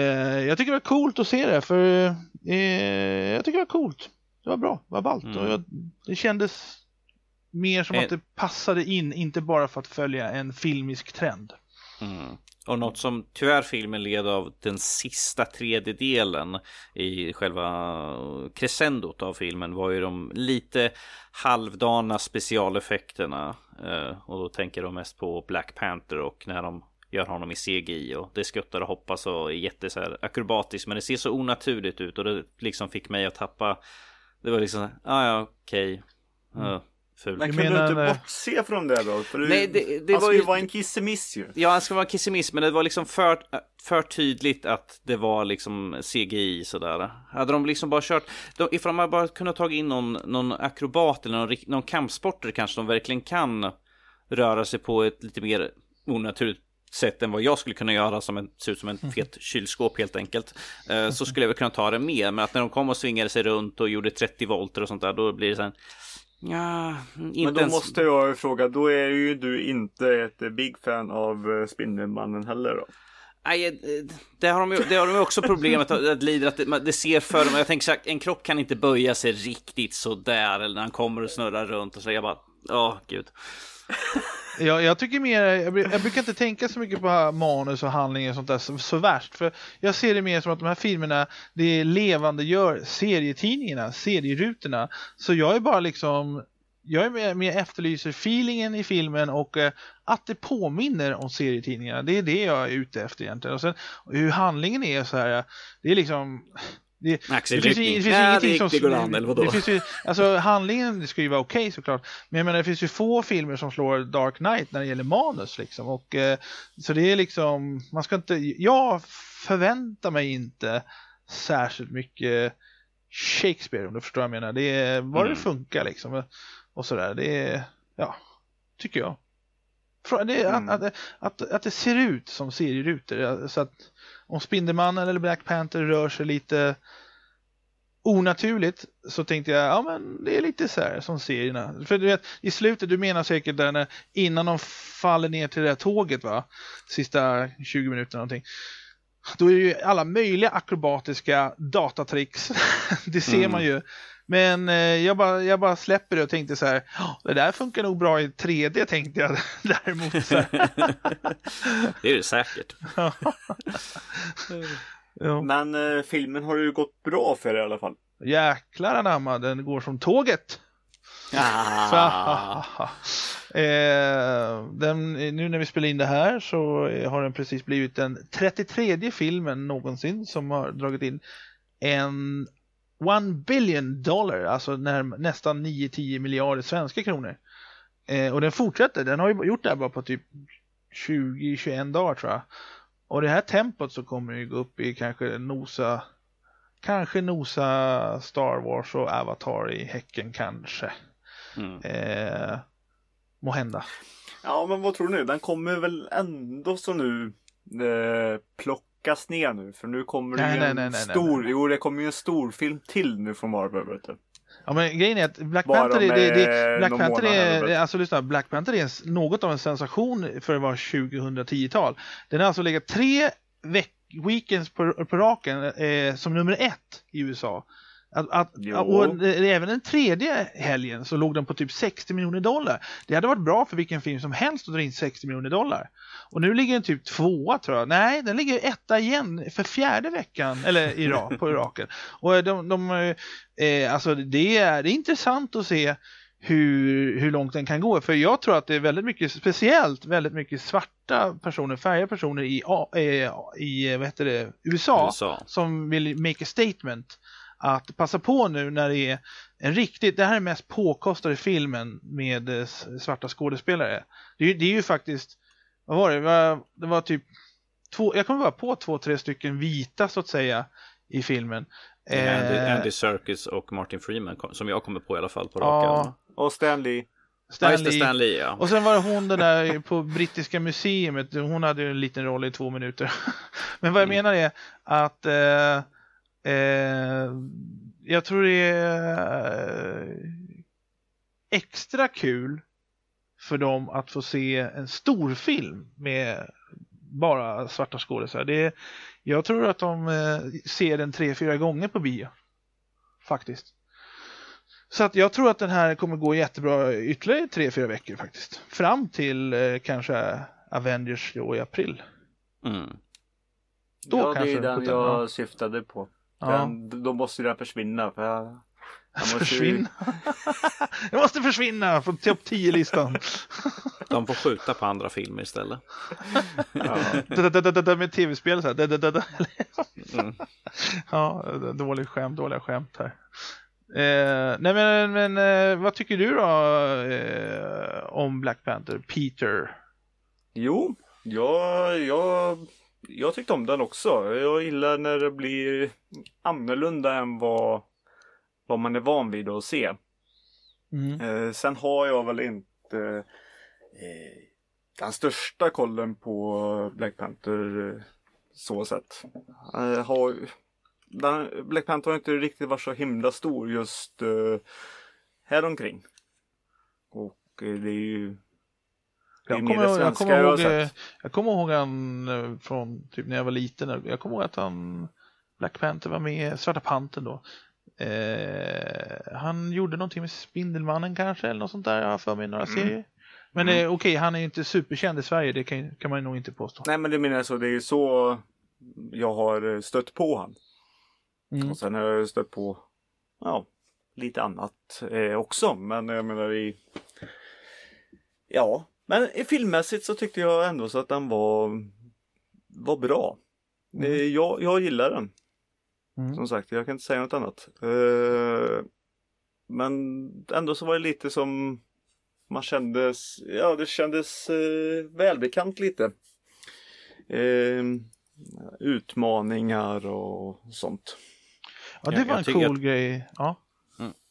jag tycker det var coolt att se det, för eh, jag tycker det var coolt. Det var bra, det var ballt. Mm. Och jag, det kändes mer som Eh. att det passade in, inte bara för att följa en filmisk trend. Mm. Och något som tyvärr filmen led av den sista tredjedelen i själva crescendot av filmen var ju de lite halvdana specialeffekterna. Eh, och då tänker de mest på Black Panther och när de gör honom i CGI och det skuttar och hoppas och är jätte så här akrobatiskt men det ser så onaturligt ut och det liksom fick mig att tappa Det var liksom, ah, ja okej okay. Fult. Men Du kunde menar, du inte eh, bortse från det då? För du, Nej, det- det han var ju vara en kissemiss ju. Ja, han ska vara kissemiss, men det var liksom för, för tydligt att det var liksom CGI sådär. Hade de liksom bara kört, de, ifall de hade bara kunnat ta in någon, någon akrobat eller någon, någon kampsporter kanske de verkligen kan röra sig på ett lite mer onaturligt sätt än vad jag skulle kunna göra som en, ser ut som en fet kylskåp helt enkelt. Eh, så skulle jag väl kunna ta det med, men att när de kom och svingade sig runt och gjorde 30 volter och sånt där, då blir det så här, Ja, inte Men då ens... måste jag fråga, då är ju du inte ett big fan av eh, Spindelmannen heller då? Nej, eh, det har de ju det har de ju också problemet att, att lider att det, det ser för dem. Jag tänker så här, en kropp kan inte böja sig riktigt så där eller när han kommer och snurrar runt och så jag bara, åh gud. Jag, jag tycker mer, jag, jag brukar inte tänka så mycket på manus och handling och sånt där så, så värst. För jag ser det mer som att de här filmerna, det levandegör serietidningarna, serierutorna. Så jag är bara liksom, jag är mer, mer efterlyser feelingen i filmen och eh, att det påminner om serietidningarna. Det är det jag är ute efter egentligen. Och sen hur handlingen är så här, det är liksom det, Axelryckning. det finns ju Ja, ingenting det- som... det går an, eller vadå? Det finns ju, alltså handlingen ska ju vara okej såklart. Men jag menar det finns ju få filmer som slår Dark Knight när det gäller manus liksom. Och, eh, så det är liksom, man ska inte, jag förväntar mig inte särskilt mycket Shakespeare om du förstår vad jag menar. Det är bara Mm. det funkar liksom. Och sådär, det är, ja, tycker jag. Det Mm. att, att, att, det ser ut som serierutor. Så att om Spindelmannen eller Black Panther rör sig lite onaturligt så tänkte jag, ja men det är lite så här som serierna. För du vet, i slutet, du menar säkert där när, innan de faller ner till det där tåget va, sista 20 minuterna någonting. Då är det ju alla möjliga akrobatiska datatricks. det ser Mm. man ju. Men eh, jag, bara, jag bara släpper det och tänkte så här, "Ja, det där funkar nog bra i 3D tänkte jag däremot. Så. Det är det säkert. ja. Men eh, filmen har ju gått bra för i alla fall. Jäklar anamma, den går som tåget. Ah. eh, den, nu när vi spelar in det här så eh, har den precis blivit den 33 filmen någonsin som har dragit in en one billion dollar, alltså när, nästan 9-10 miljarder svenska kronor. Eh, och den fortsätter, den har ju gjort det här bara på typ 20-21 dagar tror jag. Och det här tempot så kommer ju gå upp i kanske nosa Kanske nosa Star Wars och Avatar i häcken kanske. Mm. Eh, må hända. Ja, men vad tror du nu? Den kommer väl ändå så nu eh, plockas ner nu. För nu kommer det Nej, ju nej, en nej, stor, jo det kommer ju en stor film till nu från Marvel vet du. Ja men grejen är att Black Bara Panther, är, det, det, Black Panther är, alltså lyssna, Black Panther är en, något av en sensation för att vara 2010-tal. Den har alltså legat tre veck, weekends på, på raken eh, som nummer ett i USA. Att, att, och även den tredje helgen så låg den på typ 60 miljoner dollar. Det hade varit bra för vilken film som helst att dra in 60 miljoner dollar. Och nu ligger den typ tvåa tror jag. Nej, den ligger etta igen för fjärde veckan, eller i på raken. Och de, de eh, alltså det är, det är intressant att se hur, hur långt den kan gå. För jag tror att det är väldigt mycket, speciellt väldigt mycket svarta personer, färgade personer i, A- eh, i vad heter det, USA, USA. som vill make a statement. Att passa på nu när det är en riktigt, det här är den mest påkostade filmen med eh, svarta skådespelare. Det är, ju- det är ju faktiskt, vad var det, det var, det var typ två, jag kommer bara på två, tre stycken vita så att säga i filmen. Andy, Eh, Andy Serkis och Martin Freeman som jag kommer på i alla fall på rak Ja. Och Stanley. Ja, Stanley. Stan Lee ja. Och sen var det hon den där på brittiska museet, hon hade ju en liten roll i två minuter. Men vad jag Mm. menar är att eh, eh, jag tror det är eh, extra kul för dem att få se en stor film med bara svarta. Det är- Jag tror att de eh, ser den tre, fyra gånger på bio. Faktiskt. Så att jag tror att den här kommer gå jättebra ytterligare tre, fyra veckor faktiskt. Fram till eh, kanske Avengers då i april. Mm. Då ja, det kanske är den jag ja. syftade på. Ja. Då måste ju den försvinna. För jag, jag måste ju- Försvinna. jag måste försvinna från topp 10-listan. De får skjuta på andra filmer istället. Ja. Med tv-spel så här. Mm. Ja, dålig skämt, dåliga skämt här. Eh, nej men, men eh, vad tycker du då eh, om Black Panther? Peter? Jo, jag, jag, jag tyckte om den också. Jag gillar när det blir annorlunda än vad, vad man är van vid att se. Mm. Eh, sen har jag väl inte eh, den största kollen på Black Panther eh, så sett. Eh, har, den, Black Panther har inte riktigt varit så himla stor just eh, häromkring. Och eh, det är ju... Jag kommer, jag, kommer ihåg, eh, jag kommer ihåg han eh, från typ när jag var liten. Jag kommer ihåg att han Black Panther var med, Svarta Pantern då. Eh, han gjorde någonting med Spindelmannen kanske eller något sånt där. Jag har för mig några Mm. serier. Men Mm. eh, okej, han är ju inte superkänd i Sverige. Det kan, kan man ju nog inte påstå. Nej men det menar jag så, det är så jag har stött på han. Mm. Och sen har jag stött på ja, lite annat eh, också. Men jag menar i... Ja, men i filmmässigt så tyckte jag ändå så att den var, var bra. Mm. Eh, jag, jag gillar den. Mm. Som sagt, jag kan inte säga något annat. Eh, men ändå så var det lite som man kändes, ja det kändes eh, välbekant lite. Eh, utmaningar och sånt. Ja, det var en cool att- grej. Ja.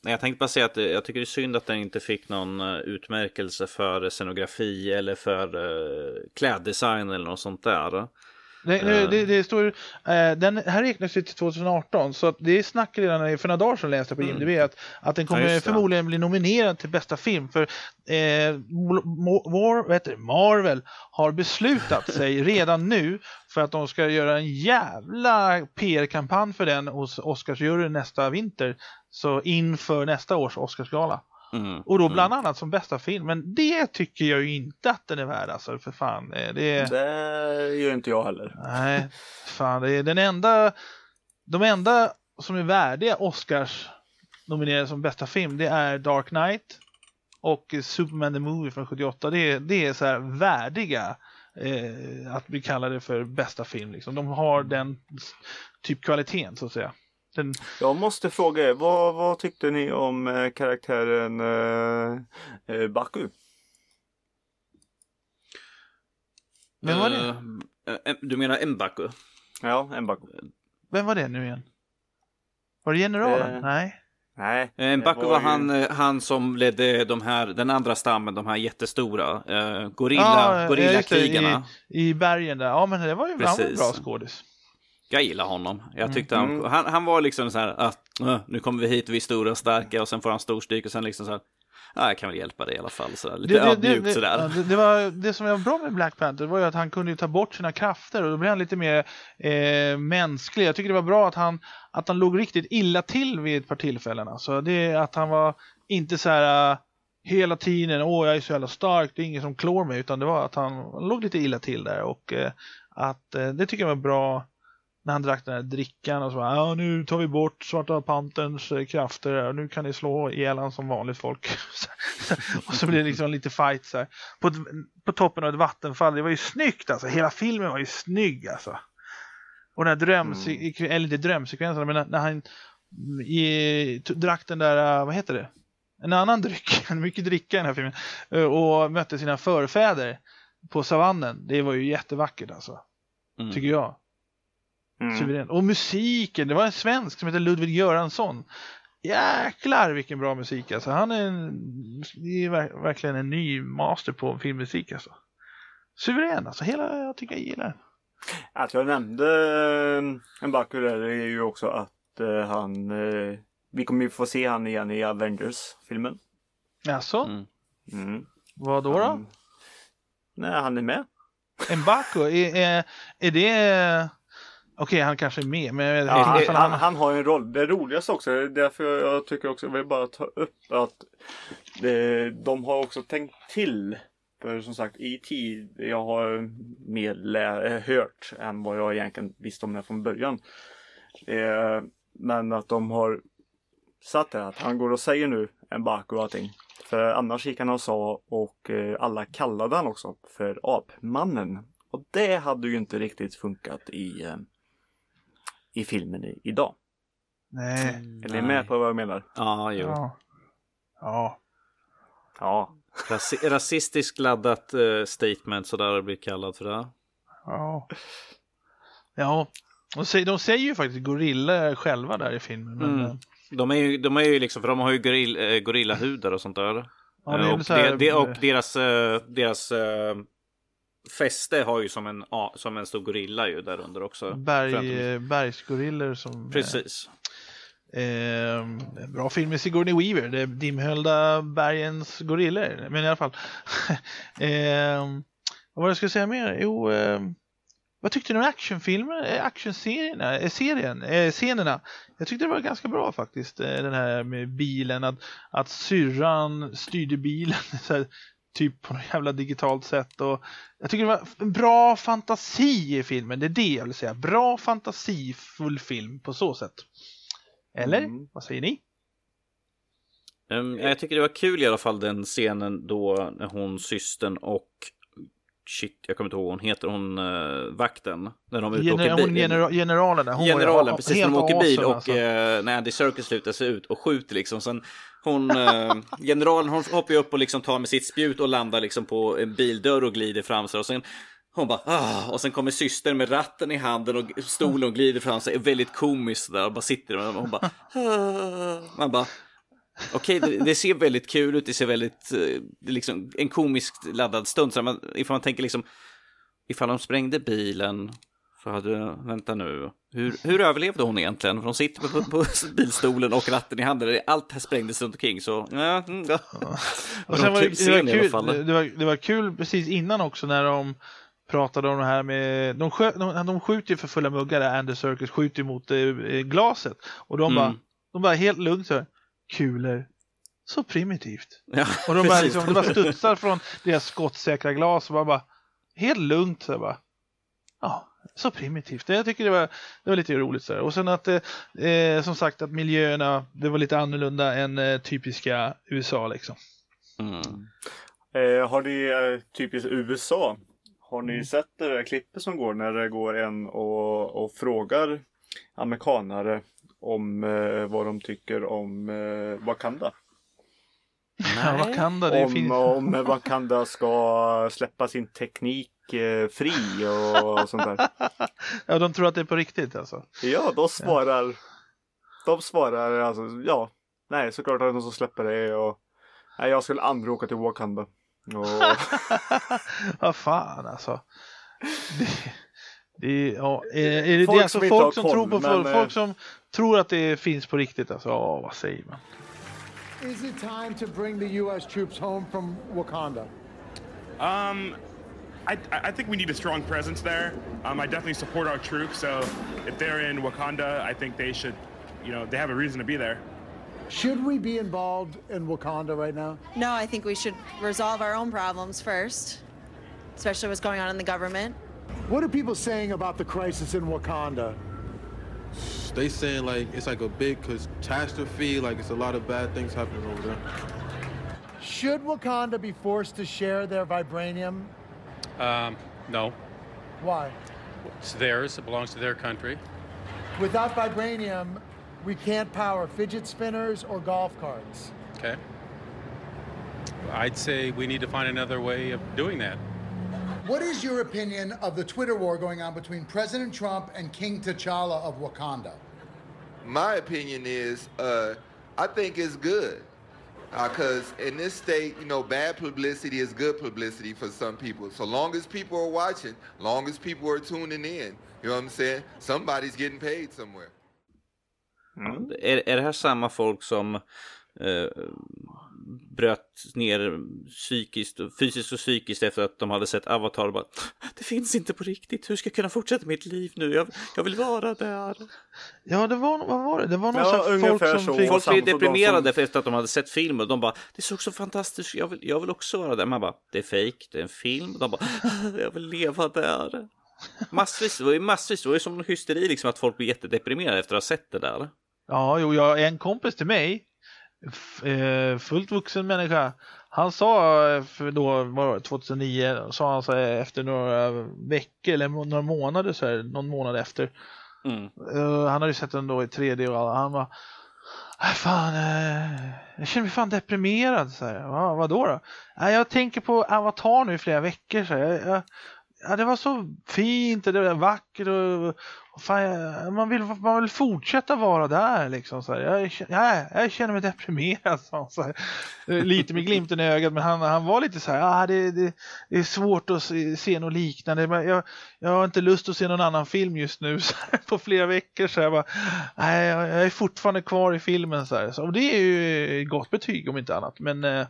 Mm. Nej, Jag tänkte bara säga att eh, jag tycker det är synd att den inte fick någon eh, utmärkelse för scenografi eller för uh, kläddesign eller något sånt där. Det, det, Eh. det, det står, eh, den här räknas ju till 2018 så det är snack redan för några dagar sedan läste jag på Mm. IMDb att, att den kommer det. förmodligen bli nominerad till bästa film för eh, War? Marvel har beslutat sig redan nu för att de ska göra en jävla PR-kampanj för den hos Oscarsjuryn nästa vinter. Så inför nästa års Oscarsgala. Mm. Och då Mm. bland annat som bästa film. Men det tycker jag ju inte att den är värd alltså för fan. Eh, Det. Det gör inte jag heller. Nej, fan det är den enda, de enda som är värdiga Oscars nominerade som bästa film det är Dark Knight och Superman the Movie från 78. Det är, det är så här värdiga eh, att bli kallade för bästa film. Liksom. De har den typ kvaliteten så att säga. Den, Jag måste fråga er, vad, vad tyckte ni om eh, karaktären eh, eh, Baku? vem var det? Eh, eh, Du menar Mbaku? Ja, en Baku. Vem var det nu igen? Var det generalen? Eh, Nej. Nej. Mbaku det var, ju- han, han som ledde de här, den andra stammen, de här jättestora. Eh, gorilla, ja, gorillakrigarna. I bergen där. Ja men det var ju han var en bra skådis. Jag gillar honom. Jag Mm. tyckte han, Mm. han, han var liksom så här att "Äh, nu kommer vi hit, vi är stora och starka och sen får han storstryk och sen liksom så här. Ja, jag kan väl hjälpa dig i alla fall. Så där. Lite ödmjukt det, sådär. det, det, var, det som var bra med Black Panther var ju att han kunde ta bort sina krafter och då blev han lite mer eh, mänsklig. Jag tycker det var bra att han, att han låg riktigt illa till vid ett par tillfällen. Alltså. Det, att han var inte så här eh, hela tiden, åh jag är så jävla stark, det är ingen som klår mig, utan det var att han, han låg lite illa till där och eh, att eh, det tycker jag var bra när han drack den här drickan och så bara, ja nu tar vi bort svarta panterns eh, krafter och nu kan ni slå ihjäl som vanligt folk. och så blir det liksom lite fight så här. På, ett, på toppen av ett vattenfall, det var ju snyggt alltså, hela filmen var ju snygg alltså. Och den här dröm, eller inte drömsekvensen, men när, när han i, t- drack den där, eh, vad heter det? En annan dryck, mycket dricka i den här filmen, eh, och mötte sina förfäder på savannen. Det var ju jättevackert alltså, Mm. tycker jag. Mm. Suverän. Och musiken, det var en svensk som heter Ludvig Göransson. Jäklar vilken bra musik alltså. Han är, en, det är ver- verkligen en ny master på filmmusik alltså. Suverän alltså, hela, jag tycker jag gillar den. Att jag nämnde eh, en Baku där är ju också att eh, han eh, Vi kommer ju få se han igen i Avengers-filmen. Jaså, Mm. Mm. vad då? då? Han, nej, han är med. Mbaku, är, är, är det... Okej, han kanske är med, men jag vet Ja, inte. han, han, han har ju en roll. Det roligaste också, det är därför jag tycker också, jag vill bara ta upp att det, de har också tänkt till. För som sagt, i tid, jag har mer lä- hört än vad jag egentligen visste om det från början. Eh, men att de har satt det att han går och säger nu en back och allting. För annars gick han och sa och eh, alla kallade han också för apmannen. Och det hade ju inte riktigt funkat i, eh, i filmen idag. Nej. Är ni med på vad jag menar? Ja, jo. Ja. Ja. Ja. Rasi- rasistiskt laddat eh, statement sådär det blir kallat för det. Ja. Ja. De säger, de säger ju faktiskt gorilla själva där i filmen. Men, Mm. eh, De är ju, de är ju liksom, för de har ju gorill, eh, gorillahudar och sånt där. Ja, det och, det, det, och deras, deras fäste har ju som en, som en stor gorilla ju där under också. Berg, de- bergsgorillor som... eh, Precis. Eh, bra film med Sigourney Weaver, det dimhöljda bergens gorillor. Men i alla fall. eh, vad var det jag skulle säga mer? Jo, eh, vad tyckte ni om actionfilmer, eh, actionserierna, eh, serien, eh, scenerna? Jag tyckte det var ganska bra faktiskt, eh, den här med bilen, att, att syrran styrde bilen så här, typ på något jävla digitalt sätt. Och jag tycker det var en bra fantasi i filmen, det är det jag vill säga. Bra fantasifull film på så sätt. Eller? Mm. Vad säger ni? Um, jag tycker det var kul i alla fall den scenen då när hon, systern och Shit, jag kommer inte ihåg vad hon heter, hon uh, vakten. När de är ute Gener åker bil. Genera generalen, hon generalen precis, när de åker bil och alltså. uh, när Andy Serkis slutar sig ut och skjuter liksom. Sen hon, uh, generalen hon hoppar ju upp och liksom tar med sitt spjut och landar liksom på en bildörr och glider fram sig. Och sen hon bara ah, och sen kommer systern med ratten i handen och stolen och glider fram sig. Väldigt komiskt där och bara sitter och hon bara ah. Man bara Okej, okay, det, det, ser väldigt kul ut, det ser väldigt, eh, det liksom en komiskt laddad stund. Så man, ifall man tänker liksom, ifall de sprängde bilen, så hade, vänta nu, hur, hur överlevde hon egentligen? För hon sitter på, på bilstolen och ratten i handen, allt här sprängdes runt omkring så, ja. Mm, ja. Och sen var det, det, var kul, det, var, det var kul precis innan också när de pratade om det här med, de, skö, de, de skjuter för fulla muggar, Andy Circus skjuter mot eh, glaset och de mm. bara, de bara helt lugnt så här, kulor. Så primitivt. Ja, och de bara, liksom, det bara studsar från deras skottsäkra glas och bara, bara helt lugnt så bara. Ja, så primitivt. Jag tycker det var, det var lite roligt. Så här. Och sen att eh, eh, som sagt att miljöerna, det var lite annorlunda än eh, typiska USA liksom. Mm. Eh, har ni eh, typiskt USA? Har ni mm. sett det där klippet som går när det går en och, och frågar amerikanare om eh, vad de tycker om eh, Wakanda. Nej. Wakanda, det om, finns... om Wakanda ska släppa sin teknik eh, fri och sånt där. ja, de tror att det är på riktigt alltså? Ja, de svarar. Ja. De svarar alltså, ja. Nej, såklart att de ska släppa det och nej, jag skulle aldrig åka till Wakanda. Och... Vad fan alltså. Det... Det är, ja, är, är det, folk det är alltså folk som tror på men, folk som tror att det finns på riktigt alltså. Ja, vad säger man? Is it time to bring the US troops home from Wakanda? Um I, I think we need a strong presence there. Um, I definitely support our troops. So if they're in Wakanda, I think they should, you know, they have a reason to be there. Should we be involved in Wakanda right now? No, I think we should resolve our own problems first, especially what's going on in the government. What are people saying about the crisis in Wakanda? They saying like it's like a big catastrophe, like it's a lot of bad things happening over there. Should Wakanda be forced to share their vibranium? Um, no. Why? It's theirs. It belongs to their country. Without vibranium, we can't power fidget spinners or golf carts. Okay. I'd say we need to find another way of doing that. What is your opinion of the Twitter war going on between President Trump and King T'Challa of Wakanda? My opinion is, uh, I think it's good. Because uh, in this state, you know, bad publicity is good publicity for some people. So long as people are watching, long as people are tuning in, you know what I'm saying? Somebody's getting paid somewhere. Mm. Är, är det här samma folk som eh, bröt ner psykiskt, fysiskt och psykiskt efter att de hade sett Avatar och bara Det finns inte på riktigt, hur ska jag kunna fortsätta mitt liv nu? Jag, jag vill vara där. Ja, det var, vad var det? Det var någon ja, folk som så. fick... Folk blev deprimerade för efter att de hade sett filmen och de bara Det såg så fantastiskt jag vill, jag vill också vara där. Man bara Det är fake, det är en film. De bara Jag vill leva där. Massvis, det var ju massvis, det var ju som en hysteri liksom att folk blir jättedeprimerade efter att ha sett det där. Ja, jo, jag, en kompis till mig fullt vuxen människa. Han sa eh, för då, var 2009, sa han så här, efter några veckor eller några månader så här, någon månad efter. Mm. Uh, han hade ju sett den då i 3D och alla, han var äh, Fan, uh, jag känner mig fan deprimerad. Så här. Va, vad då? då? Uh, jag tänker på Avatar nu i flera veckor. Så här. Jag, jag, ja, det var så fint och det var vackert och, och fan, man, vill, man vill fortsätta vara där liksom. Så här. Jag, jag, jag känner mig deprimerad. Så, så här. Lite med glimten i ögat men han, han var lite så här, ah, det, det, det är svårt att se, se något liknande. Men jag, jag har inte lust att se någon annan film just nu så här, på flera veckor. Så jag, bara, nej, jag, jag är fortfarande kvar i filmen. Så, här. så och det är ju gott betyg om inte annat. Men eh,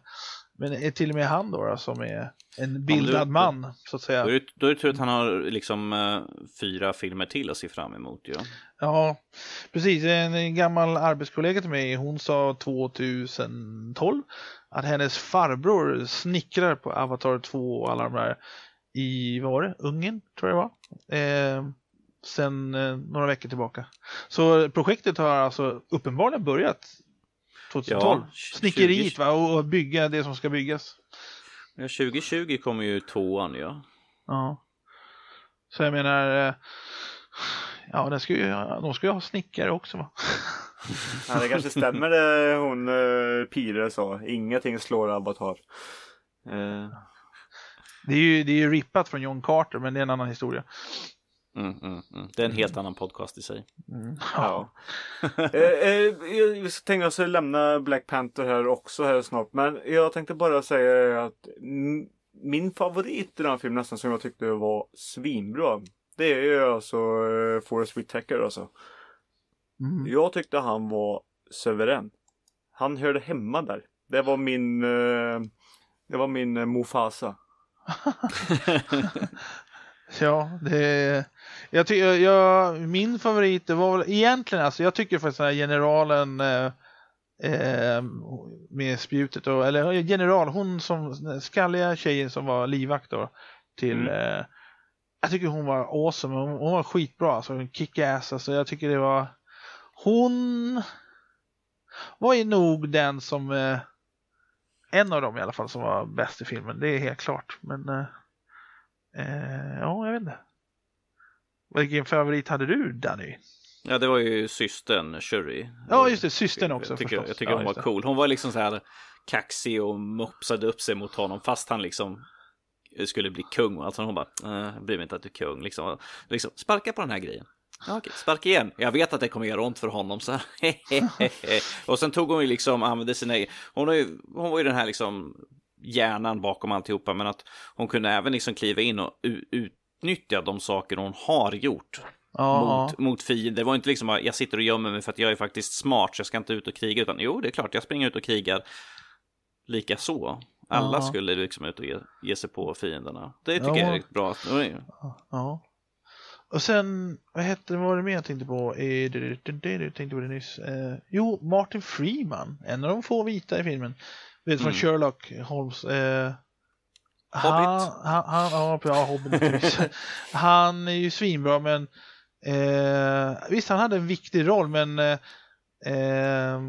men är till och med han då, då som är en bildad Ja, du- man så att säga. Då är, det, då är det tur att han har liksom eh, fyra filmer till att se fram emot. Ja. Ja, precis. En, en gammal arbetskollega till mig, hon sa 2012 att hennes farbror snickrar på Avatar 2 och alla de där i, vad var det, Ungern tror jag det var. Eh, sen eh, några veckor tillbaka. Så projektet har alltså uppenbarligen börjat 2012. Ja, Snickeriet 20. va, och, bygga det som ska byggas. Ja, 2020 kommer ju tvåan ja. Ja. Så jag menar, eh, ja, den ska ju, de ska ju ha snickare också va? Ja, det kanske stämmer det hon uh, Pire sa. Ingenting slår Avatar. Eh, Det är ju, det är ju rippat från John Carter, men det är en annan historia. Mm, mm, mm. Det är en helt annan podcast i sig. ja. eh, eh, jag tänkte skulle lämna Black Panther här också här snart. Men jag tänkte bara säga att mm, min favorit i den här filmen nästan som jag tyckte var svinbra. Det är ju alltså uh, Forrest Whitaker alltså. Mm. Jag tyckte han var suverän. Han hörde hemma där. Det var min eh, Det var min eh, Mufasa. Ja, det jag tycker, jag, min favorit det var väl egentligen, alltså jag tycker faktiskt den här generalen eh, eh, med spjutet, och, eller general, hon som, skalliga tjejen som var livvakt då till, eh, jag tycker hon var awesome, hon, hon var skitbra, alltså kick-ass, alltså jag tycker det var, hon var ju nog den som, eh, en av dem i alla fall som var bäst i filmen, det är helt klart, men eh, ja, jag vet inte. Vilken favorit hade du Danny? Ja, det var ju systern Shuri. Ja, just det, systern också Jag tycker, förstås. jag tycker Ja, hon var det. cool. Hon var liksom så här kaxig och mopsade upp sig mot honom fast han liksom skulle bli kung. Alltså hon bara, eh, bryr mig inte att du är kung. Liksom, liksom sparka på den här grejen. Ja, okej, sparka igen. Jag vet att det kommer göra ont för honom. Så här. och sen tog hon ju liksom, använde sina hon, har ju, hon var ju den här liksom hjärnan bakom alltihopa. Men att hon kunde även liksom kliva in och utnyttja de saker hon har gjort. Ja, Mot, mot fiender. Det var inte liksom att jag sitter och gömmer mig för att jag är faktiskt smart så jag ska inte ut och kriga. Utan jo, det är klart jag springer ut och krigar. Lika så. Alla Ja. skulle liksom ut och ge, ge sig på fienderna. Det tycker Ja. jag är bra. ja. Och sen, vad hette det, vad var det mer jag tänkte på? Eh, du- tänkte på det nyss. Eh, jo, Martin Freeman, en av de få vita i filmen. Vet från Mm. Sherlock Holmes. Eh, Hobbit. Han, han, han, ja, ja, Hobbit. Han är ju svinbra men eh, visst han hade en viktig roll men eh, eh,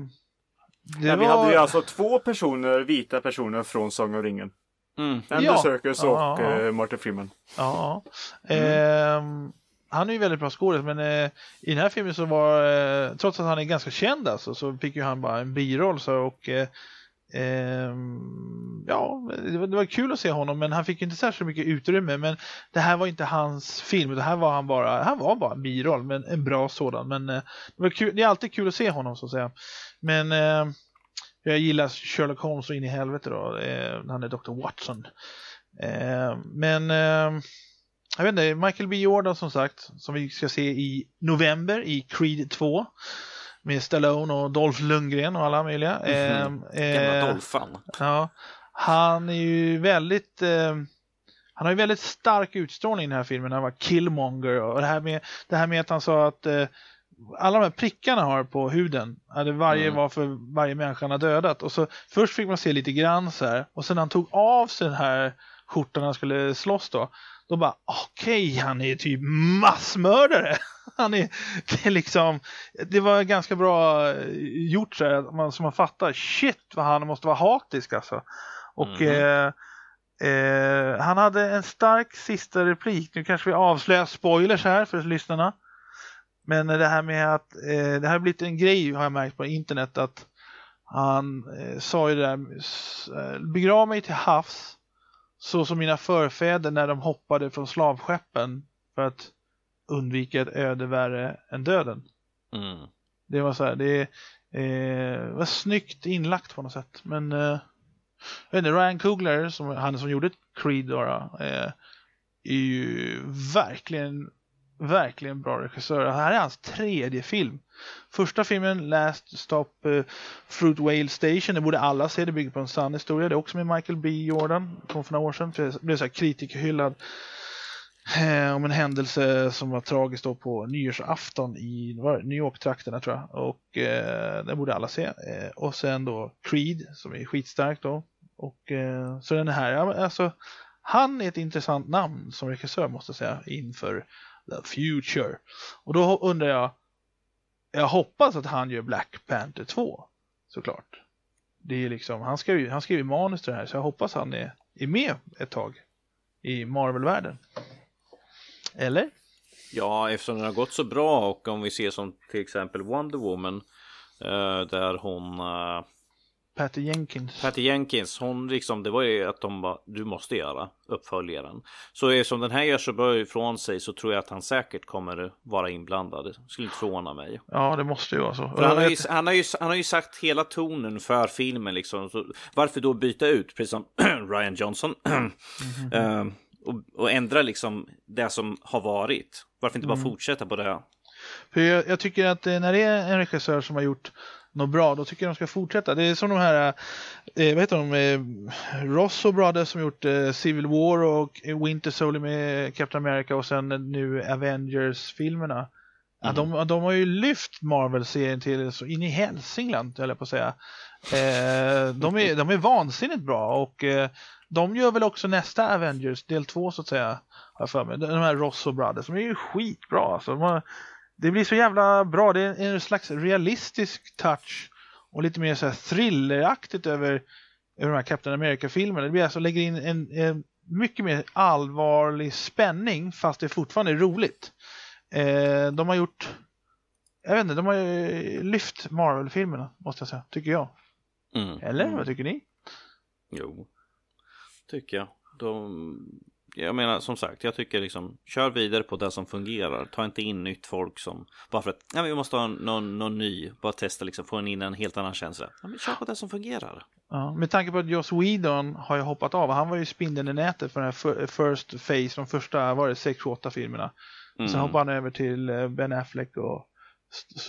det Ja, vi var... hade ju alltså två personer, vita personer från Sång och ringen. Mm. Andy Ja. Serkis och Ja, ja. eh, Martin Freeman. Ja. Ehm, han är ju väldigt bra skådis men eh, i den här filmen så var, eh, trots att han är ganska känd alltså, så fick ju han bara en biroll så och eh, Ehm, ja, det var, det var kul att se honom men han fick ju inte särskilt mycket utrymme men det här var inte hans film, det här var han bara, han var bara en biroll men en bra sådan men eh, det var kul, det är alltid kul att se honom så att säga. Men eh, jag gillar Sherlock Holmes så in i helvete då, eh, han är Dr. Watson. Eh, men eh, jag vet inte, Michael B Jordan som sagt, som vi ska se i november i Creed 2. Med Stallone och Dolph Lundgren och alla möjliga. Eh, Mhm. Gamla eh, Dolphan. Ja, han är ju väldigt eh, han har ju väldigt stark utstrålning i den här filmen. Han var Killmonger och det här med, det här med att han sa att eh, alla de här prickarna har på huden, hade varje Mm. var för varje människa han har dödat. Och så först fick man se lite grann så här och sen när han tog av sig den här skjortan när han skulle slåss då, då bara okej, han är typ massmördare. Han är, det är liksom, det var ganska bra eh, gjort så här, att man, så man fattar, shit vad han måste vara hatisk alltså. Och Mhm. eh, eh, han hade en stark sista replik, nu kanske vi avslöjar spoilers här för lyssnarna. Men det här med att, eh, det här har blivit en grej har jag märkt på internet att han eh, sa ju det där, eh, begrav mig till havs så som mina förfäder när de hoppade från slavskeppen för att undvika ett öde värre än döden. Mm. Det var så här, det eh, var snyggt inlagt på något sätt. Men eh, jag vet inte, Ryan Coogler, som, han som gjorde Creed då, eh, är ju verkligen, verkligen bra regissör. Det här är hans tredje film. Första filmen, Last Stop eh, Fruit Whale Station, det borde alla se, det bygger på en sann historia. Det är också med Michael B Jordan, kom för några år sedan, blev så här kritikerhyllad. Eh, om en händelse som var tragisk då på nyårsafton i var New York-trakterna tror jag. Och eh, den borde alla se. Eh, och sen då Creed som är skitstark då. Och eh, så den här, ja, alltså han är ett intressant namn som regissör måste jag säga inför the future. Och då undrar jag, jag hoppas att han gör Black Panther 2 såklart. Det är liksom, han skriver, han skriver manus till det här så jag hoppas han är, är med ett tag i Marvel-världen. Eller? Ja, eftersom den har gått så bra och om vi ser som till exempel Wonder Woman eh, där hon eh, Patty Jenkins. Patty Jenkins, hon liksom, det var ju att de bara, du måste göra uppföljaren. Så eftersom den här gör så bra ifrån sig så tror jag att han säkert kommer vara inblandad. Skulle inte förvåna mig. Ja, det måste ju vara så. Han, har ju, han, har ju, han har ju sagt hela tonen för filmen liksom. Så varför då byta ut, precis som Ryan Johnson. mm -hmm. Och, och, ändra liksom det som har varit. Varför inte bara Mm. fortsätta på det? För jag, jag tycker att eh, när det är en regissör som har gjort något bra, då tycker jag de ska fortsätta. Det är som de här, eh, vad heter de, eh, Rosso Brothers som gjort eh, Civil War och Winter Soldier med Captain America och sen nu Avengers-filmerna. Ja, de, de har ju lyft Marvel-serien till så in i Hälsingland, höll jag på att säga. Eh, de, är, de är vansinnigt bra och eh, de gör väl också nästa Avengers, del två så att säga. Har jag för mig. De här Rosso Brothers, de är ju skitbra. Alltså. De har, det blir så jävla bra. Det är en slags realistisk touch och lite mer så här thrilleraktigt över, över de här Captain America-filmerna. Det blir alltså lägger in en, en mycket mer allvarlig spänning fast det fortfarande är roligt. Eh, de har gjort, jag vet inte, de har lyft Marvel-filmerna måste jag säga, tycker jag. Mm. Eller vad tycker ni? Jo, tycker jag. De, jag menar som sagt, jag tycker liksom kör vidare på det som fungerar. Ta inte in nytt folk som bara för att ja, men vi måste ha någon, någon ny, bara testa liksom, få in en helt annan känsla. Ja, men kör på det som fungerar. Ja, med tanke på att Joss Whedon har ju hoppat av. Han var ju spindeln i nätet för den här First Face, de första var det 6-8 filmerna. Mm. Sen hoppade han över till eh, Ben Affleck och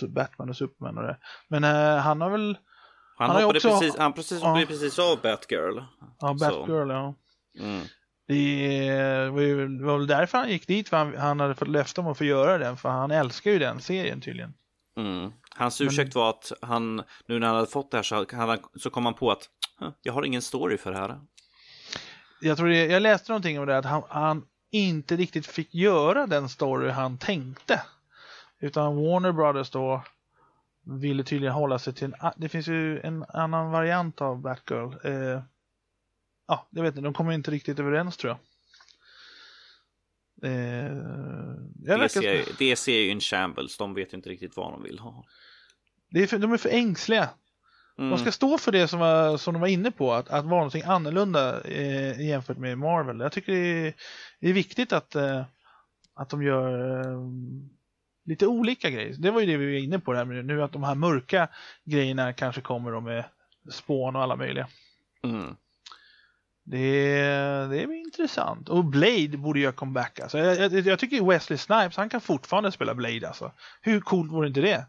Batman och Superman och det. Men uh, han har väl han, han hoppade också, precis, han precis, ja. blev precis av Batgirl. Ja, Batgirl, så. ja. Mm. Det var, ju, det var väl därför han gick dit, för han, han hade fått löfte om att få göra den, för han älskar ju den serien tydligen. Mm. Hans ursäkt Men... var att han, nu när han hade fått det här så, han, så kom han på att jag har ingen story för det här. Jag tror det, jag läste någonting om det, att han, han inte riktigt fick göra den story han tänkte. Utan Warner Brothers då ville tydligen hålla sig till en, det finns ju en annan variant av Batgirl. Eh, ja, jag vet inte, de kommer inte riktigt överens tror jag. Eh, jag DC, verkar... DC är ju en shambles, de vet inte riktigt vad de vill ha. Det är för, de är för ängsliga. Mm. De ska stå för det som, var, som de var inne på, att, att vara någonting annorlunda eh, jämfört med Marvel. Jag tycker det är, det är viktigt att, eh, att de gör eh, lite olika grejer. Det var ju det vi var inne på där nu, att de här mörka grejerna kanske kommer då med spån och alla möjliga. Mm. Det, det är intressant. Och Blade borde göra comeback. Alltså. Jag, jag, jag, tycker Wesley Snipes, han kan fortfarande spela Blade. Alltså. Hur coolt vore inte det?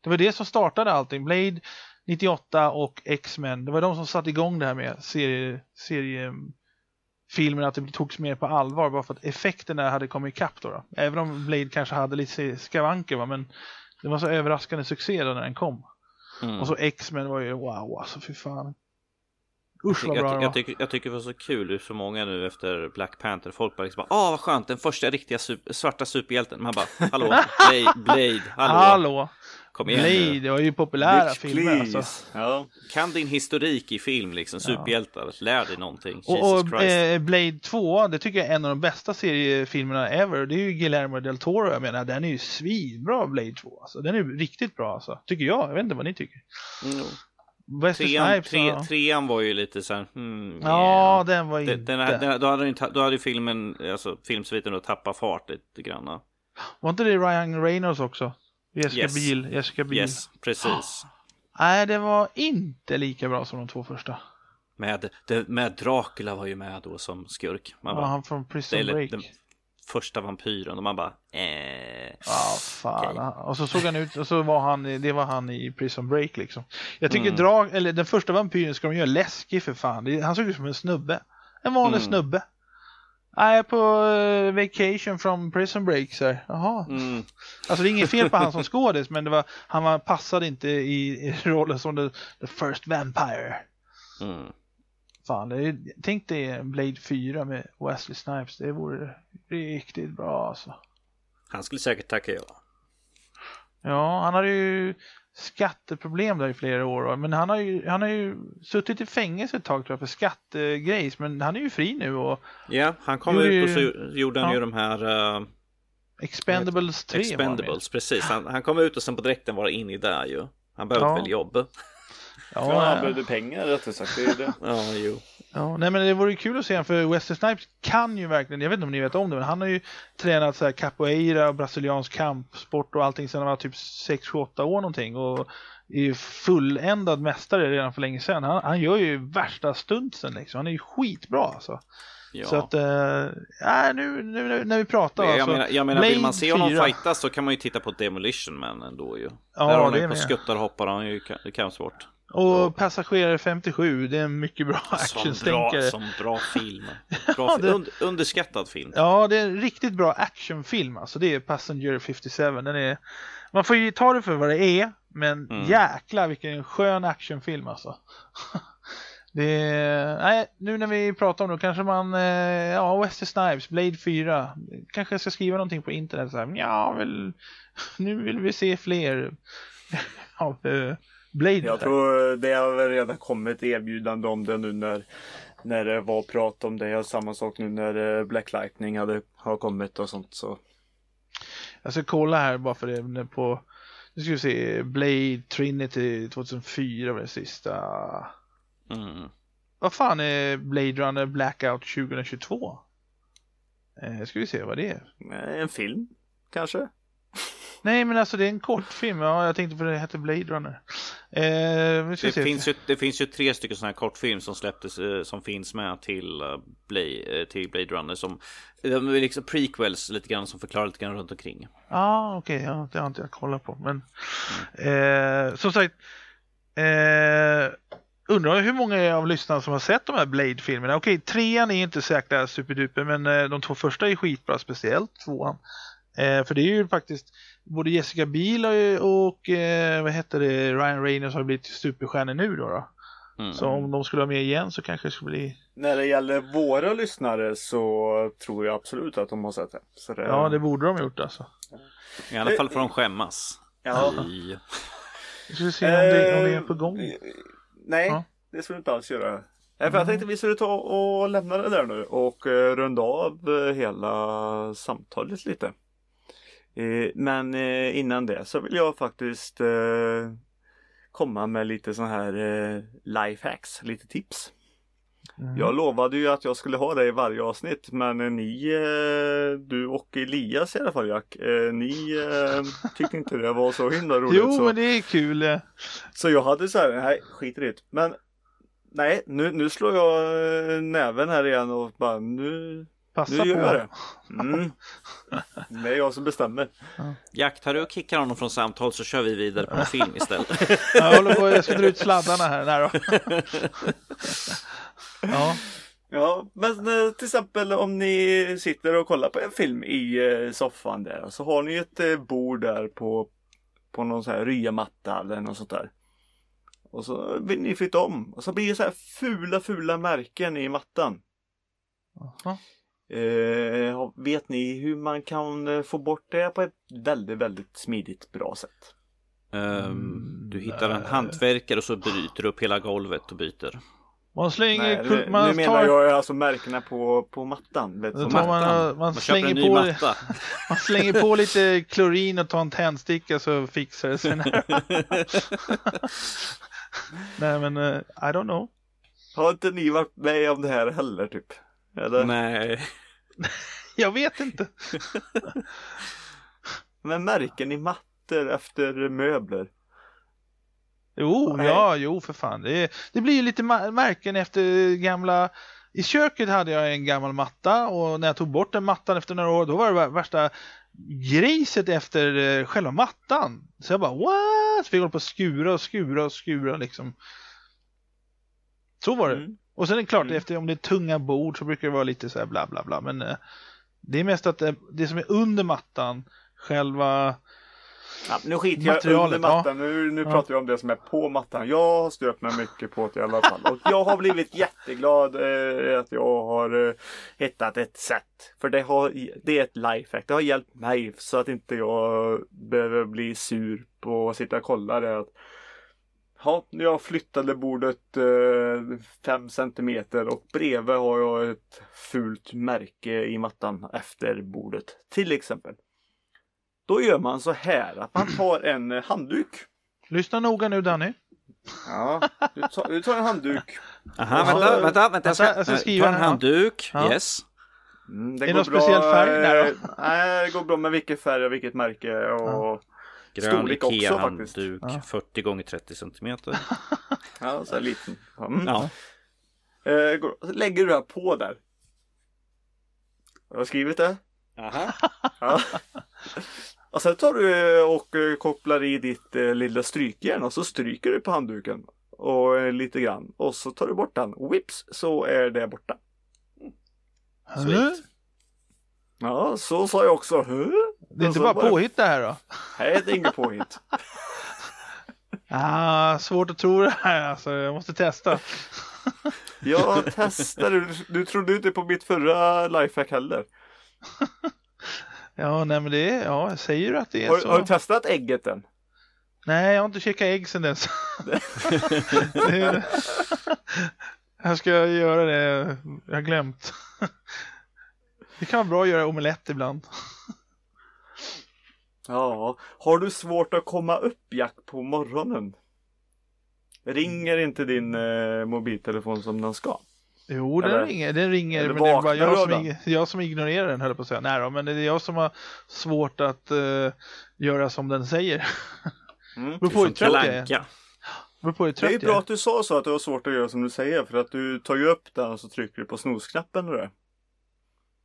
Det var det som startade allting. Blade 98 och X-Men. Det var de som satte igång det här med serie, seriefilmen, att det togs mer på allvar bara för att effekterna hade kommit ikapp då, då. Även om Blade kanske hade lite skavanker, va? men det var så överraskande succé då när den kom. Mm. Och så X-Men var ju wow, alltså fy fan. Usch vad bra jag, jag, tycker, jag tycker det var så kul hur så många nu efter Black Panther, folk bara liksom åh vad skönt, den första riktiga super, svarta superhjälten. Man bara, hallå, Blade, Blade hallå. hallå. Kom igen Blade, nu. det var ju populära Bitch, filmer alltså. Ja. Kan din historik i film liksom, superhjältar, lär dig någonting. Och, och eh, Blade 2, det tycker jag är en av de bästa seriefilmerna ever. Det är ju Guillermo del Toro, jag menar, den är ju svinbra Blade 2. Alltså. Den är ju riktigt bra alltså, tycker jag. Jag vet inte vad ni tycker. Mm. Wesley trean, Snipes. tre, ja. trean var ju lite så här, hmm, Ja, yeah. den var inte... den, här- den, då, hade den, ta- då hade ju filmen, alltså filmsviten då tappat fart lite grann. Var inte det Ryan Reynolds också? Jessica Yes. Biel. Jessica Biel. Yes, precis. Nej, det var inte lika bra som de två första. Med, det, med Dracula var ju med då som skurk. Man Ja, bara, han från det Prison är Break. den första vampyren och man bara, eh. Ja, fan. Och så såg han ut, och så var han, det var han i Prison Break liksom. Jag tycker Mm. drag, eller den första vampyren ska de göra läskig för fan. Det- Han såg ut som en snubbe. En vanlig Mm. snubbe. Jag är på eh, vacation from Prison Break så här. Jaha. Mm. Alltså det är inget fel på han som skådis men det var, han var, passade inte i, i rollen som the, the first vampire. Mm. Fan, det är, tänk dig Blade 4 med Wesley Snipes. Det vore riktigt bra alltså. Han skulle säkert tacka ja. Ja, han hade ju skatteproblem där i flera år. Men han har ju, han har ju suttit i fängelse ett tag tror jag för skattegrejs. Men han är ju fri nu och Ja, han kom ut och så gjorde han ja. ju de här uh, Expendables 3 var han med. Expendables, precis. Han, han kom ut och sen på direkten var inne i där ju. Han behövde Ja. väl jobb. Ja, Ja, han behövde pengar rättare sagt. Det är det. Ja, jo. Ja, nej men det vore ju kul att se honom för Wesley Snipes kan ju verkligen, jag vet inte om ni vet om det, men han har ju tränat så här capoeira och brasiliansk kampsport och allting sedan han var typ 6, 7, 8 år någonting och är ju fulländad mästare redan för länge sedan. Han, han gör ju värsta stuntsen liksom. Han är ju skitbra alltså. Ja. Så att, äh, nu, nu, när vi pratar jag, alltså. menar, jag menar, vill man se honom 4. fightas så kan man ju titta på Demolition Man ändå ju. Ja, Där har han ju på med. skuttar hoppar han ju ka- kampsport. Och Passagerare 57, det är en mycket bra Som actionstänkare. som bra film. Bra Ja, det- und, underskattad film. Ja, det är en riktigt bra actionfilm alltså. Det är Passenger 57. Den är... Man får ju ta det för vad det är, men Mm. jäklar vilken skön actionfilm alltså. Det är... Nej, nu när vi pratar om det kanske man, eh, ja, Wesley Snipes, Blade 4. Kanske ska skriva någonting på internet så här, ja, väl, nu vill vi se fler av eh, Blade. Jag tror det har väl redan kommit erbjudande om det nu när, när det var prat om det. Och samma sak nu när eh, Black Lightning hade, har kommit och sånt. Så. Jag ska kolla här bara för det på, nu ska vi se, Blade Trinity 2004 var det sista. Mm. Vad fan är Blade Runner Blackout 2022? Eh, ska vi se vad det är. Eh, En film kanske? Nej men alltså det är en kortfilm, ja jag tänkte för det heter Blade Runner. Eh, Det, finns ju, det finns ju tre stycken sådana här kortfilm som släpptes eh, som finns med till, eh, Blade, eh, till Blade Runner som de är liksom prequels lite grann som förklarar lite grann runt omkring. Ah, okej, ja, det har inte jag kollat på. Men eh, som sagt, eh, undrar hur många av lyssnarna som har sett de här Blade-filmerna. Okej, trean är inte säkert superduper men de två första är skitbra, speciellt tvåan. Eh, för det är ju faktiskt både Jessica Biel och, och eh, vad heter det, Ryan Reynolds har blivit superstjärnor nu då. då. Mm. Så om de skulle vara med igen så kanske det skulle bli... När det gäller våra lyssnare så tror jag absolut att de har sett det. Så det Ja, det borde de gjort alltså. I alla fall får de skämmas. Ja. I, Vi ska se om det, om det är på gång. Eh, Nej, Ja. det skulle vi inte alls göra. Nej, för jag tänkte vi skulle ta och lämna det där nu och eh, runda av eh, hela samtalet lite. Eh, Men eh, innan det så vill jag faktiskt eh, komma med lite sån här eh, lifehacks, lite tips. Mm. Jag lovade ju att jag skulle ha det i varje avsnitt men ni, du och Elias i alla fall Jack, ni tyckte inte det var så himla roligt. Jo, så. men det är kul. Så jag hade så här, nej skit i det. Men nej, nu, nu slår jag näven här igen och bara nu, Passa nu gör på. jag det. Mm. Det är jag som bestämmer. Jack, tar du och kickar honom från samtal så kör vi vidare på en film istället. Jag håller på, jag ska dra ut sladdarna här. Nej då. Ja, Ja, men eh, till exempel om ni sitter och kollar på en film i eh, soffan där så har ni ett eh, bord där på, på någon sån här ryamatta eller något sånt där. Och så vill ni flytta om och så blir det så här fula, fula märken i mattan. Jaha. Eh, vet ni hur man kan eh, få bort det på ett väldigt, väldigt smidigt bra sätt? Ehm, du hittar en hantverkare och så bryter du upp hela golvet och byter. man slänger, Nej, kul- nu, man nu menar tar, jag alltså märkena på, på mattan. Vet, man- mattan. man Man slänger på- matta. man slänger på lite klorin och tar en tändsticka så fixar det sig. Nej men eh, I don't know. Har inte ni varit med om det här heller typ? Eller? Nej. Jag vet inte. Men märker ni mattor efter möbler? Jo, Nej. ja, jo för fan. Det, det blir ju lite märken efter gamla... I köket hade jag en gammal matta och när jag tog bort den mattan efter några år då var det vär- värsta griset efter eh, själva mattan. Så jag bara what? Fick hålla på och skura och skura och skura liksom. Så var det. Mm. Och sen är det klart, Mm. efter om det är tunga bord så brukar det vara lite så här bla bla bla. Men eh, det är mest att det, det som är under mattan, själva... Ja, nu skiter jag under mattan. Nu, nu Ja. pratar vi om det som är på mattan. Jag har stört mig mycket på det i alla fall. Och jag har blivit jätteglad eh, att jag har eh, hittat ett sätt. För det, har, det är ett lifehack. Det har hjälpt mig så att inte jag behöver bli sur på att sitta och kolla det. Att, ja, jag flyttade bordet eh, 5 centimeter och bredvid har jag ett fult märke i mattan efter bordet. Till exempel. Då gör man så här att man tar en eh, handduk. Lyssna noga nu Danny. Ja, du tar, du tar en handduk. Aha, så- vänta, vänta, vänta. Jag ska, Vänta, jag ska eh, skriva ta en handduk. Ja. Yes. Mm, Är det någon speciell färg? Nej då. eh, Nej, det går bra med vilket färg och vilket märke och Grön Ikea-handduk. Ja. 40 gånger 30 centimeter. ja, så här liten. Mm. Ja. Eh, lägger du det här på där. Jag har skrivit det. Aha. Ja. Och sen tar du och eh, kopplar i ditt eh, lilla strykjärn och så stryker du på handduken. Och eh, lite grann. Och så tar du bort den. Whips så är det borta. Sweet. Ja, så sa jag också. Huh? Det är inte så bara påhitt det här då? Nej, det är inget påhitt. Ah, svårt att tro det här alltså. Jag måste testa. Jag testade. Du, du trodde inte på mitt förra lifehack heller. Ja, nej men det är, ja, jag säger ju att det är Har, så. har du testat ägget än? Nej, jag har inte käkat ägg sedan dess. jag ska göra det, jag har glömt. Det kan vara bra att göra omelett ibland. Ja. Har du svårt att komma upp Jack på morgonen? Ringer inte din eh, mobiltelefon som den ska? Jo, den Eller- ringer, den ringer, men det är bara jag du som, jag som ignorerar den höll jag på att säga. Nej då, men det är jag som har svårt att eh, göra som den säger. Mm. På hur Som Kalle är. På hur Det är bra är. att du sa så att det var svårt att göra som du säger för att du tar ju upp den och så trycker du på snosknappen och det.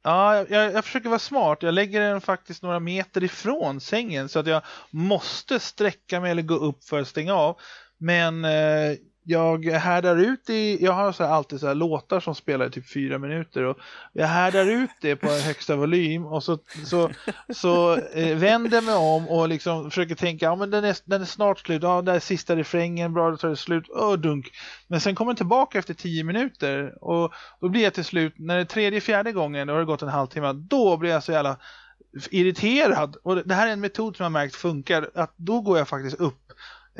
Ja, jag, jag, försöker vara smart. Jag lägger den faktiskt några meter ifrån sängen så att jag måste sträcka mig eller gå upp för att stänga av. Men eh, jag härdar ut i, jag har så här, alltid så här låtar som spelar i typ fyra minuter och jag härdar ut det på högsta volym och så, så, så eh, vänder jag mig om och liksom försöker tänka, ja men den är, den är snart slut, ja där är sista refrängen, bra då tar det slut, åh dunk. Men sen kommer den tillbaka efter tio minuter och då blir jag till slut, när det är tredje, fjärde gången, då har det gått en halvtimme, då blir jag så jävla irriterad. Och det här är en metod som jag märkt funkar, att då går jag faktiskt upp.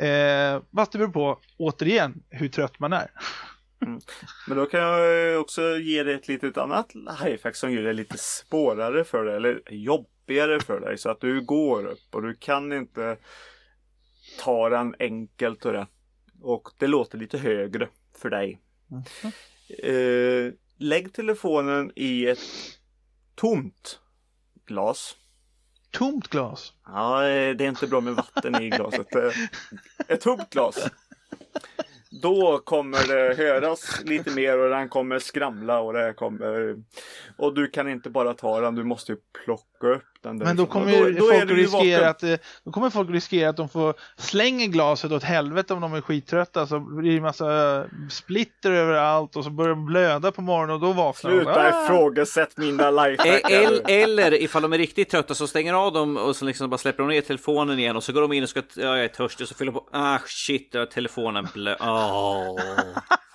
Eh, fast det beror på, återigen, hur trött man är. Men då kan jag också ge dig ett litet annat lifehack som gör det lite svårare för dig eller jobbigare för dig så att du går upp och du kan inte ta den enkelt och det. Och det låter lite högre för dig. Eh, lägg telefonen i ett tomt glas. Tomt glas. Ja, eh, det är inte bra med vatten i glaset. Eh, ett tomt glas. Då kommer det höras lite mer och den kommer skramla och det kommer... Och du kan inte bara ta den, du måste ju plocka upp den Men då därifrån. kommer då är folk riskera att, eh, då kommer folk riskera att de får slänga glaset åt helvete om de är skittrötta så blir det massa splitter överallt och så börjar de blöda på morgonen och då vaknar de. Sluta Ah! ifrågasätt mina E- lifehackar. el- Eller ifall de är riktigt trötta så stänger av dem och så liksom bara släpper de ner telefonen igen och så går de in och ska, ja jag är törstig och så fyller de på, ah shit, telefonen blö, åh.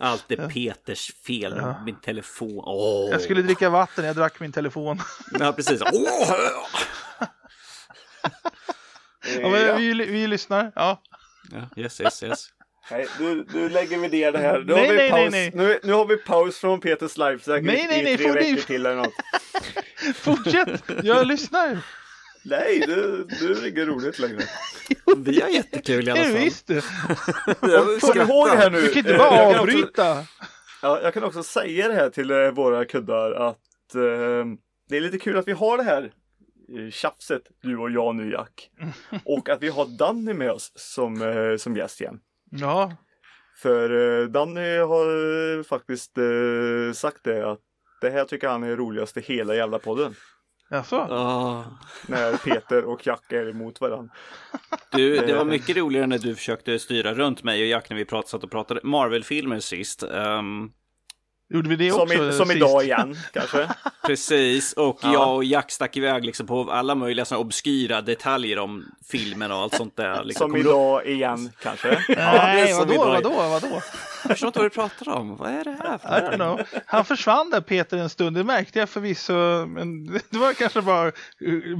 Allt är Peters fel, Ja. min telefon, åh. Jag skulle dricka vatten, jag drack min telefon. Ja precis, åh. Ja, men vi, vi lyssnar. Ja. Ja, yes, yes, yes. Nej, nu, nu lägger vi ner det här. Nu, Nej, har, vi nej, paus. nej, Nu, nu har vi paus från Peters Nej, nej, i nej, tre får veckor ni- till eller något. Fortsätt, jag lyssnar. Nej, det, det är inget roligt längre. Vi har jättekul i alla Det är fall. visst det. Jag Kom ihåg här nu. Du kan inte bara jag kan också- avbryta. Ja, jag kan också säga det här till eh, våra kuddar att eh, det är lite kul att vi har det här eh, tjafset, du och jag nu Jack. Och att vi har Danny med oss som, eh, som gäst igen. Ja, För eh, Danny har eh, faktiskt eh, sagt det att det här tycker han är roligast i hela jävla podden. Jaså? Ah. När Peter och Jack är emot varandra. Du, det var mycket roligare när du försökte styra runt mig och Jack när vi prat, satt och pratade Marvel-filmer sist. Ehm, Gjorde vi det Som, också i, som sist? idag igen kanske. precis, och Ja. jag och Jack stack iväg liksom på alla möjliga såna obskyra detaljer om filmen och allt sånt där. Liksom. Som Kommer du- idag igen kanske. Nej, som vadå, idag. vadå, vadå? Jag förstår inte vad du pratar om. Vad är det här för I don't know. Han försvann där Peter en stund, det märkte jag förvisso, men det var kanske bara eh,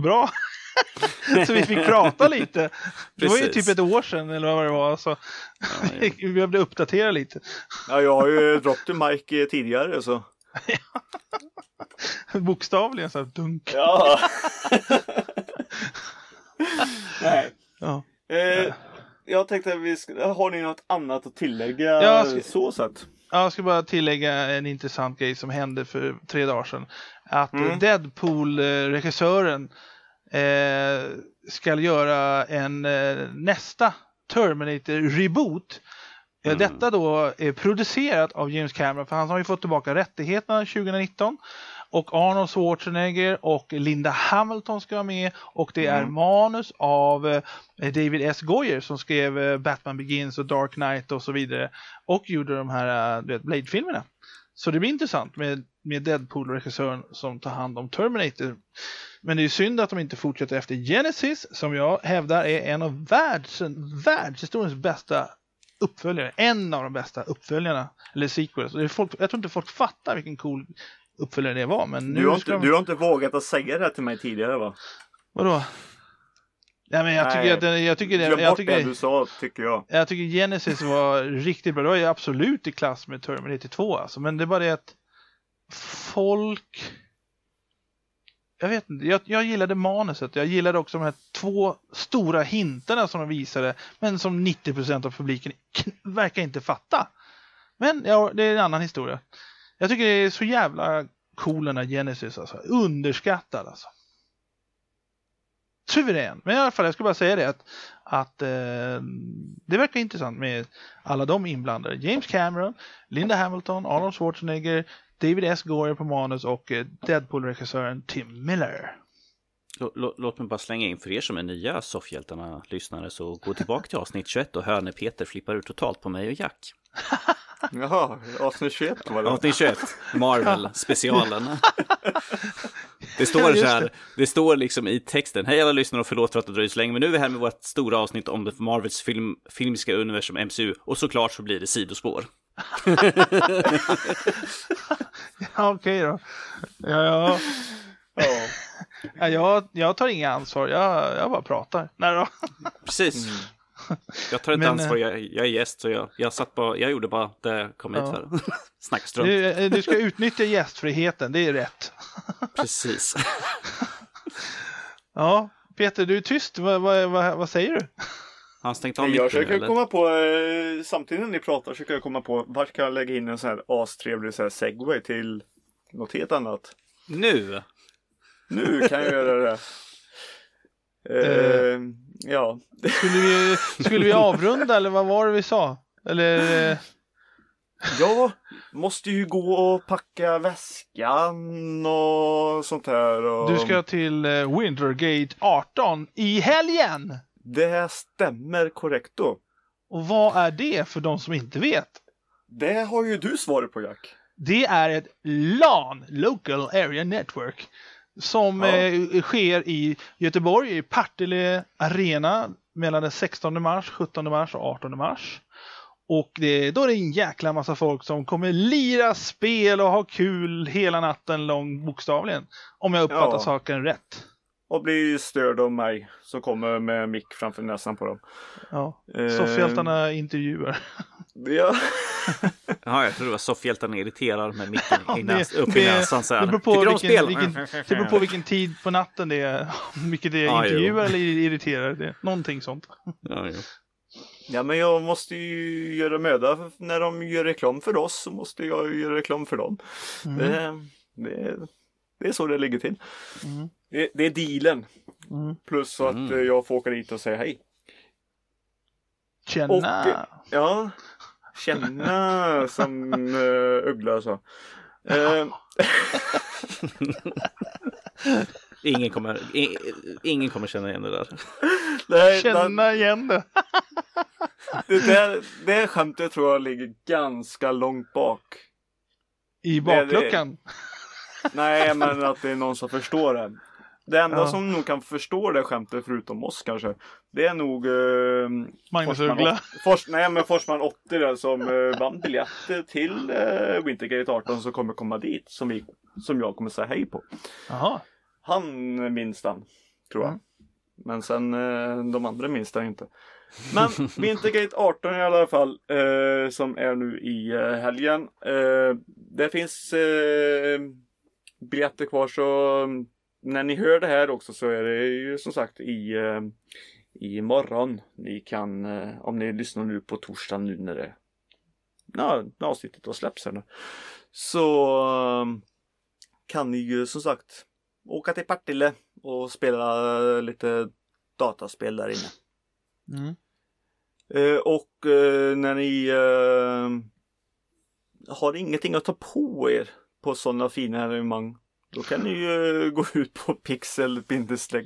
bra. så vi fick prata lite. Det var ju typ ett år sedan eller vad det var, så ja. vi behövde uppdatera lite. Ja, jag har ju mic eh, tidigare så. Bokstavligen så här dunk. Ja. Nej. Ja. Eh, jag tänkte att vi ska, har ni något annat att tillägga Ja, ska- så sett? Ja, Jag ska bara tillägga en intressant grej som hände för tre dagar sedan. Att Mm. Deadpool-regissören eh, ska göra en eh, nästa Terminator-reboot. Eh, Mm. Detta då är producerat av James Cameron för han har ju fått tillbaka rättigheterna 2019. Och Arnold Schwarzenegger och Linda Hamilton ska vara med och det är Mm. manus av eh, David S. Goyer som skrev eh, Batman Begins och Dark Knight och så vidare och gjorde de här Blade-filmerna. Så det blir intressant med, med Deadpool-regissören som tar hand om Terminator. Men det är synd att de inte fortsätter efter Genesis som jag hävdar är en av världs, världshistoriens bästa uppföljare. En av de bästa uppföljarna, eller sequels. Det folk, jag tror inte folk fattar vilken cool uppföljare det var. Men nu Du har, inte, de... du har inte vågat att säga det här till mig tidigare va? Vadå? Ja, men jag tycker Nej. att den, jag tycker, det, jag bort det tycker, du sa tycker jag. jag tycker Genesis var riktigt bra. Det var ju absolut i klass med Terminator 2 alltså. Men det är bara det att folk jag vet inte, jag, jag gillade manuset. Jag gillade också de här två stora hintarna som de visade, men som 90% av publiken verkar inte fatta. Men ja, det är en annan historia. Jag tycker det är så jävla cool den här Genesis alltså. Underskattad alltså. Suverän. Men i alla fall, jag skulle bara säga det att, att eh, det verkar intressant med alla de inblandade. James Cameron, Linda Hamilton, Arnold Schwarzenegger, David S. Goyer på manus och eh, Deadpool-regissören Tim Miller. Lå- Låt mig bara slänga in för er som är nya soffhjältarna-lyssnare så gå tillbaka till avsnitt 21 och hör när Peter flippar ut totalt på mig och Jack. Jaha, avsnitt 21 var det. Avsnitt 21, Marvel-specialen. Det står så här, det står liksom i texten, hej alla lyssnare och förlåt för att det dröjer så länge, men nu är vi här med vårt stora avsnitt om det Marvels film, filmiska universum MCU, och såklart så blir det sidospår. Ja, okej då. Ja, ja. Ja. Ja, jag, jag tar inga ansvar, jag, jag bara pratar. Nej då. Precis. Jag tar inte Men, ansvar, jag, jag är gäst, så jag, jag, satt bara, jag gjorde bara det jag kom hit Ja. för. Snacka strunt. Du, eh, du ska utnyttja gästfriheten, det är rätt. Precis. Ja, Peter, du är tyst. Vad, vad, vad, vad säger du? Han stängt av Men jag micken, försöker eller? komma på, eh, samtidigt när ni pratar försöker jag komma på vart kan jag lägga in en sån här astrevlig så här segway till något helt annat. Nu! Nu kan jag göra det. Eh, ja, Skulle vi, skulle vi avrunda eller vad var det vi sa? Eller, eh, jag måste ju gå och packa väskan och sånt här. Och... du ska till Wintergate 18 i helgen! Det stämmer korrekt då. Och vad är det för de som inte vet? Det har ju du svaret på Jack. Det är ett LAN, Local Area Network, som Ja. eh, sker i Göteborg, i Partille Arena mellan den 16 mars, 17 mars och 18 mars. Och det, då är det en jäkla massa folk som kommer lira spel och ha kul hela natten lång bokstavligen. Om jag uppfattar Ja. saken rätt. Och blir störd av mig som kommer med mick framför näsan på dem. Ja. Eh, Soffhjältarna intervjuar. Ja. Ja, jag tror det var soffhjältarna irriterar med micken i Det- näs, upp i det- näsan så här. Det beror på om vilken, spel? vilken, det beror på vilken tid på natten det är. Vilket det är Ja, jo. intervjuar eller irriterar. Det. Någonting sånt. Ja, jo. ja, men jag måste ju göra möda. När de gör reklam för oss så måste jag göra reklam för dem. Mm. Det, det, det är så det ligger till. Mm. Det, det är dealen. Mm. Plus att Mm. eh, jag får åka dit och säga hej. Känna. Och, eh, ja, känna som uh, Uggla sa. Eh, Ingen, kommer, ingen kommer känna igen det där. nej, Känna igen det. det, där, det skämtet tror jag ligger ganska långt bak. I bakluckan. Nej, men att det är någon som förstår det. Det enda Ja. som nog kan förstå det skämtet förutom oss kanske. Det är nog uh, Magnus Uggla. Fors, nej men Forsman 80 där som uh, vann biljetter till uh, Wintergate 18 som kommer komma dit. Som, vi, som jag kommer säga hej på. Jaha. Han minns den, tror jag. Mm. Men sen eh, de andra minns den inte. Men Wintergate 18 i alla fall, eh, som är nu i eh, helgen. Eh, det finns eh, biljetter kvar så när ni hör det här också så är det ju som sagt i eh, imorgon. Ni kan, eh, om ni lyssnar nu på torsdag nu när det ja, avsnittet då släpps här nu. Så eh, kan ni ju som sagt åka till Partille och spela lite dataspel där inne. Mm. Och när ni har ingenting att ta på er på sådana fina evenemang. Då kan ni ju eh, gå ut på pixel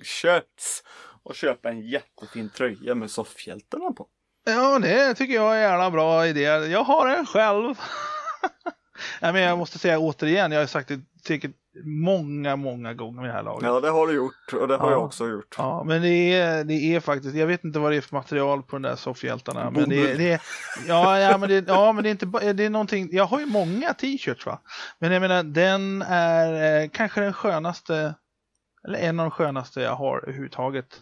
shirts och köpa en jättefin tröja med soffhjältarna på. Ja, det tycker jag är en jävla bra idé. Jag har en själv. Nej, men jag måste säga återigen, jag har sagt det säkert många, många gånger vid det här laget. Ja, det har du gjort och det har Ja. jag också gjort. Ja, men det är, det är faktiskt, jag vet inte vad det är för material på de där soffhjältarna. Men det, det är, ja, ja, men det, ja, men det är inte det är någonting, jag har ju många t-shirts va. Men jag menar, den är eh, kanske den skönaste, eller en av de skönaste jag har överhuvudtaget.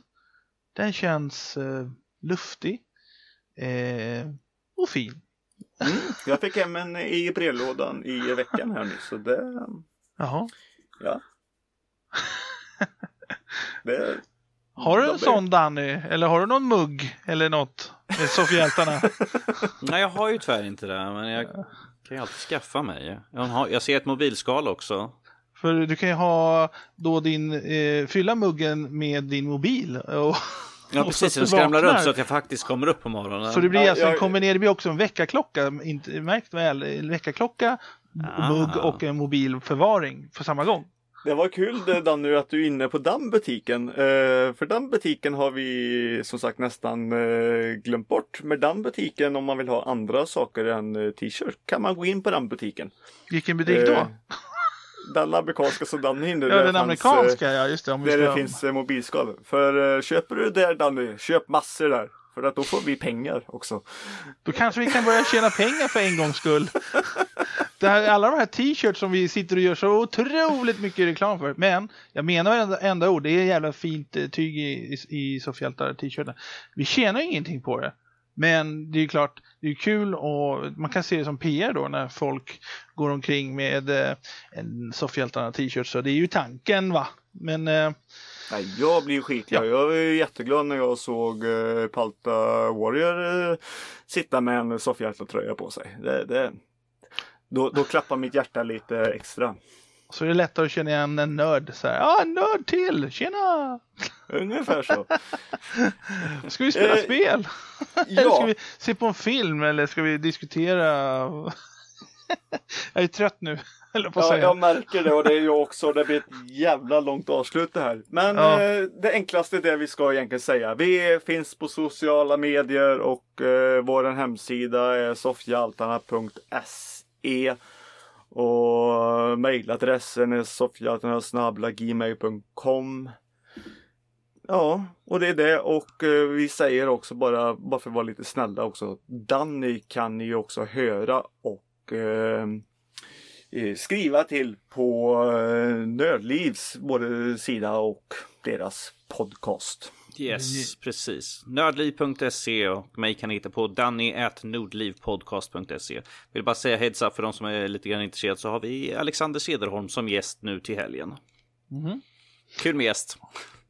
Den känns eh, luftig eh, och fin. Mm, jag fick hem en i brevlådan i veckan här nu så det, Jaha. ja. Det, Har du en är- sån Danny? Eller har du någon mugg eller något? Soffhjältarna? Nej, jag har ju tyvärr inte det, men jag kan ju alltid skaffa mig. Jag, har, jag ser ett mobilskal också. För du kan ju ha då din, eh, fylla muggen med din mobil. Och, Ja, och precis. så Den skramlar runt så att jag faktiskt kommer upp på morgonen. Så det blir Ja, alltså en jag- kombinering, det blir också en väckarklocka, inte, märkt väl, en väckarklocka. Mugg och en mobilförvaring på samma gång. Det var kul det, Danny att du är inne på den butiken. Eh, för den butiken har vi som sagt nästan eh, glömt bort. Men den butiken om man vill ha andra saker än eh, t-shirt kan man gå in på den butiken. Vilken butik då? Eh, Den amerikanska som Danny inne ja, den fanns, amerikanska, ja just det. Om Där det ska, finns eh, mobilskal. För eh, köper du där Danny, köp massor där. För att då får vi pengar också. Då kanske vi kan börja tjäna pengar för en gångs skull. Här, alla de här t-shirts som vi sitter och gör så otroligt mycket reklam för. Men jag menar varenda enda ord, det är jävla fint eh, tyg i, i, i Soffhjältar t-shirten. Vi tjänar ingenting på det. Men det är ju klart, det är kul och man kan se det som PR då när folk går omkring med eh, en Soffhjältarna t-shirt. Så det är ju tanken va. Men eh, Nej, jag blir skitglad. Jag var ju jätteglad när jag såg eh, Palta Warrior eh, sitta med en soffhjältartröja på sig. Det, det, då, då klappar mitt hjärta lite extra. så är det lättare att känna igen en nörd. Så här, ja, en nörd till, tjena! Ungefär så. Ska vi spela Eh, spel? Eller ska Ja, vi se på en film eller ska vi diskutera? jag är trött nu, eller på att ja, jag märker det och det är jag också. Det blir ett jävla långt avslut det här. Men Ja. eh, det enklaste är det vi ska egentligen säga. Vi finns på sociala medier och eh, vår hemsida är soffhjaltarna.se E. och mejladressen är soffhjaltarna.gmail.com Ja, och det är det och eh, vi säger också bara, bara för att vara lite snälla också. Danny kan ni ju också höra och eh, eh, skriva till på eh, Nördlivs både sida och deras podcast. Yes, precis. Nördliv.se och mig kan ni hitta på danny.nordlivpodcast.se. Vill bara säga heads up för de som är lite grann intresserade så har vi Alexander Cederholm som gäst nu till helgen. Mhm. Kul med gäst.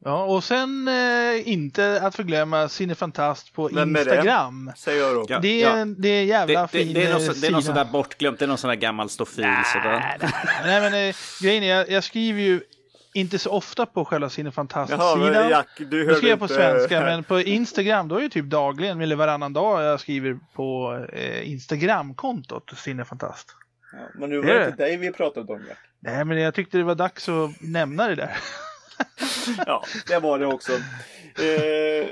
Ja, och sen eh, inte att förglömma Cinefantast på Vem är det? Instagram. Säger jag då. Ja, Det är, ja. det är en jävla Det, det, fin det, är någon, eh, så- det är någon sån sida. där bortglömt, det är någon sån där gammal stofil sådär. Nej men eh, grejen är, jag, jag skriver ju inte så ofta på själva Jaha, Cinefantast-sidan. men Jack, du hörde skriver jag på inte... svenska, men på Instagram då är det typ dagligen eller varannan dag jag skriver på eh, Instagram-kontot Cinefantast. Ja, men nu var Det inte dig vi pratade om Jack. Nej men jag tyckte det var dags att nämna det där. Ja, det var det också. Eh,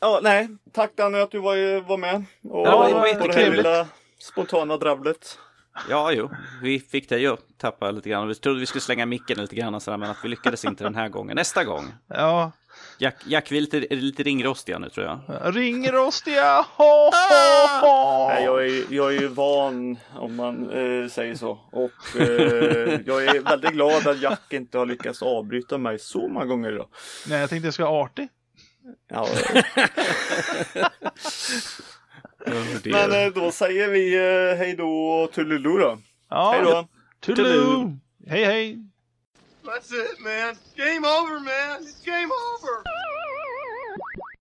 ja, nej. Tack Danny att du var, var med. Och Ja, det var på det här jättetrevligt. lilla spontana dravlet. Ja, jo, vi fick dig att tappa lite grann. Vi trodde vi skulle slänga micken lite grann och sådär, men att vi lyckades inte den här gången. Nästa gång. Ja, Jack, Jack vi är lite, är lite ringrostiga nu tror jag. ringrostiga! Ho, ho, ho. Nej, jag, är, jag är ju van om man eh, säger så. Och eh, jag är väldigt glad att Jack inte har lyckats avbryta mig så många gånger idag. Nej, jag tänkte jag ska vara artig. Ja, Men eh, då säger vi eh, hej då och tuliloo då. Ja, hej då. Tuliloo. Hej hej. That's it man. Game over man. It's game over.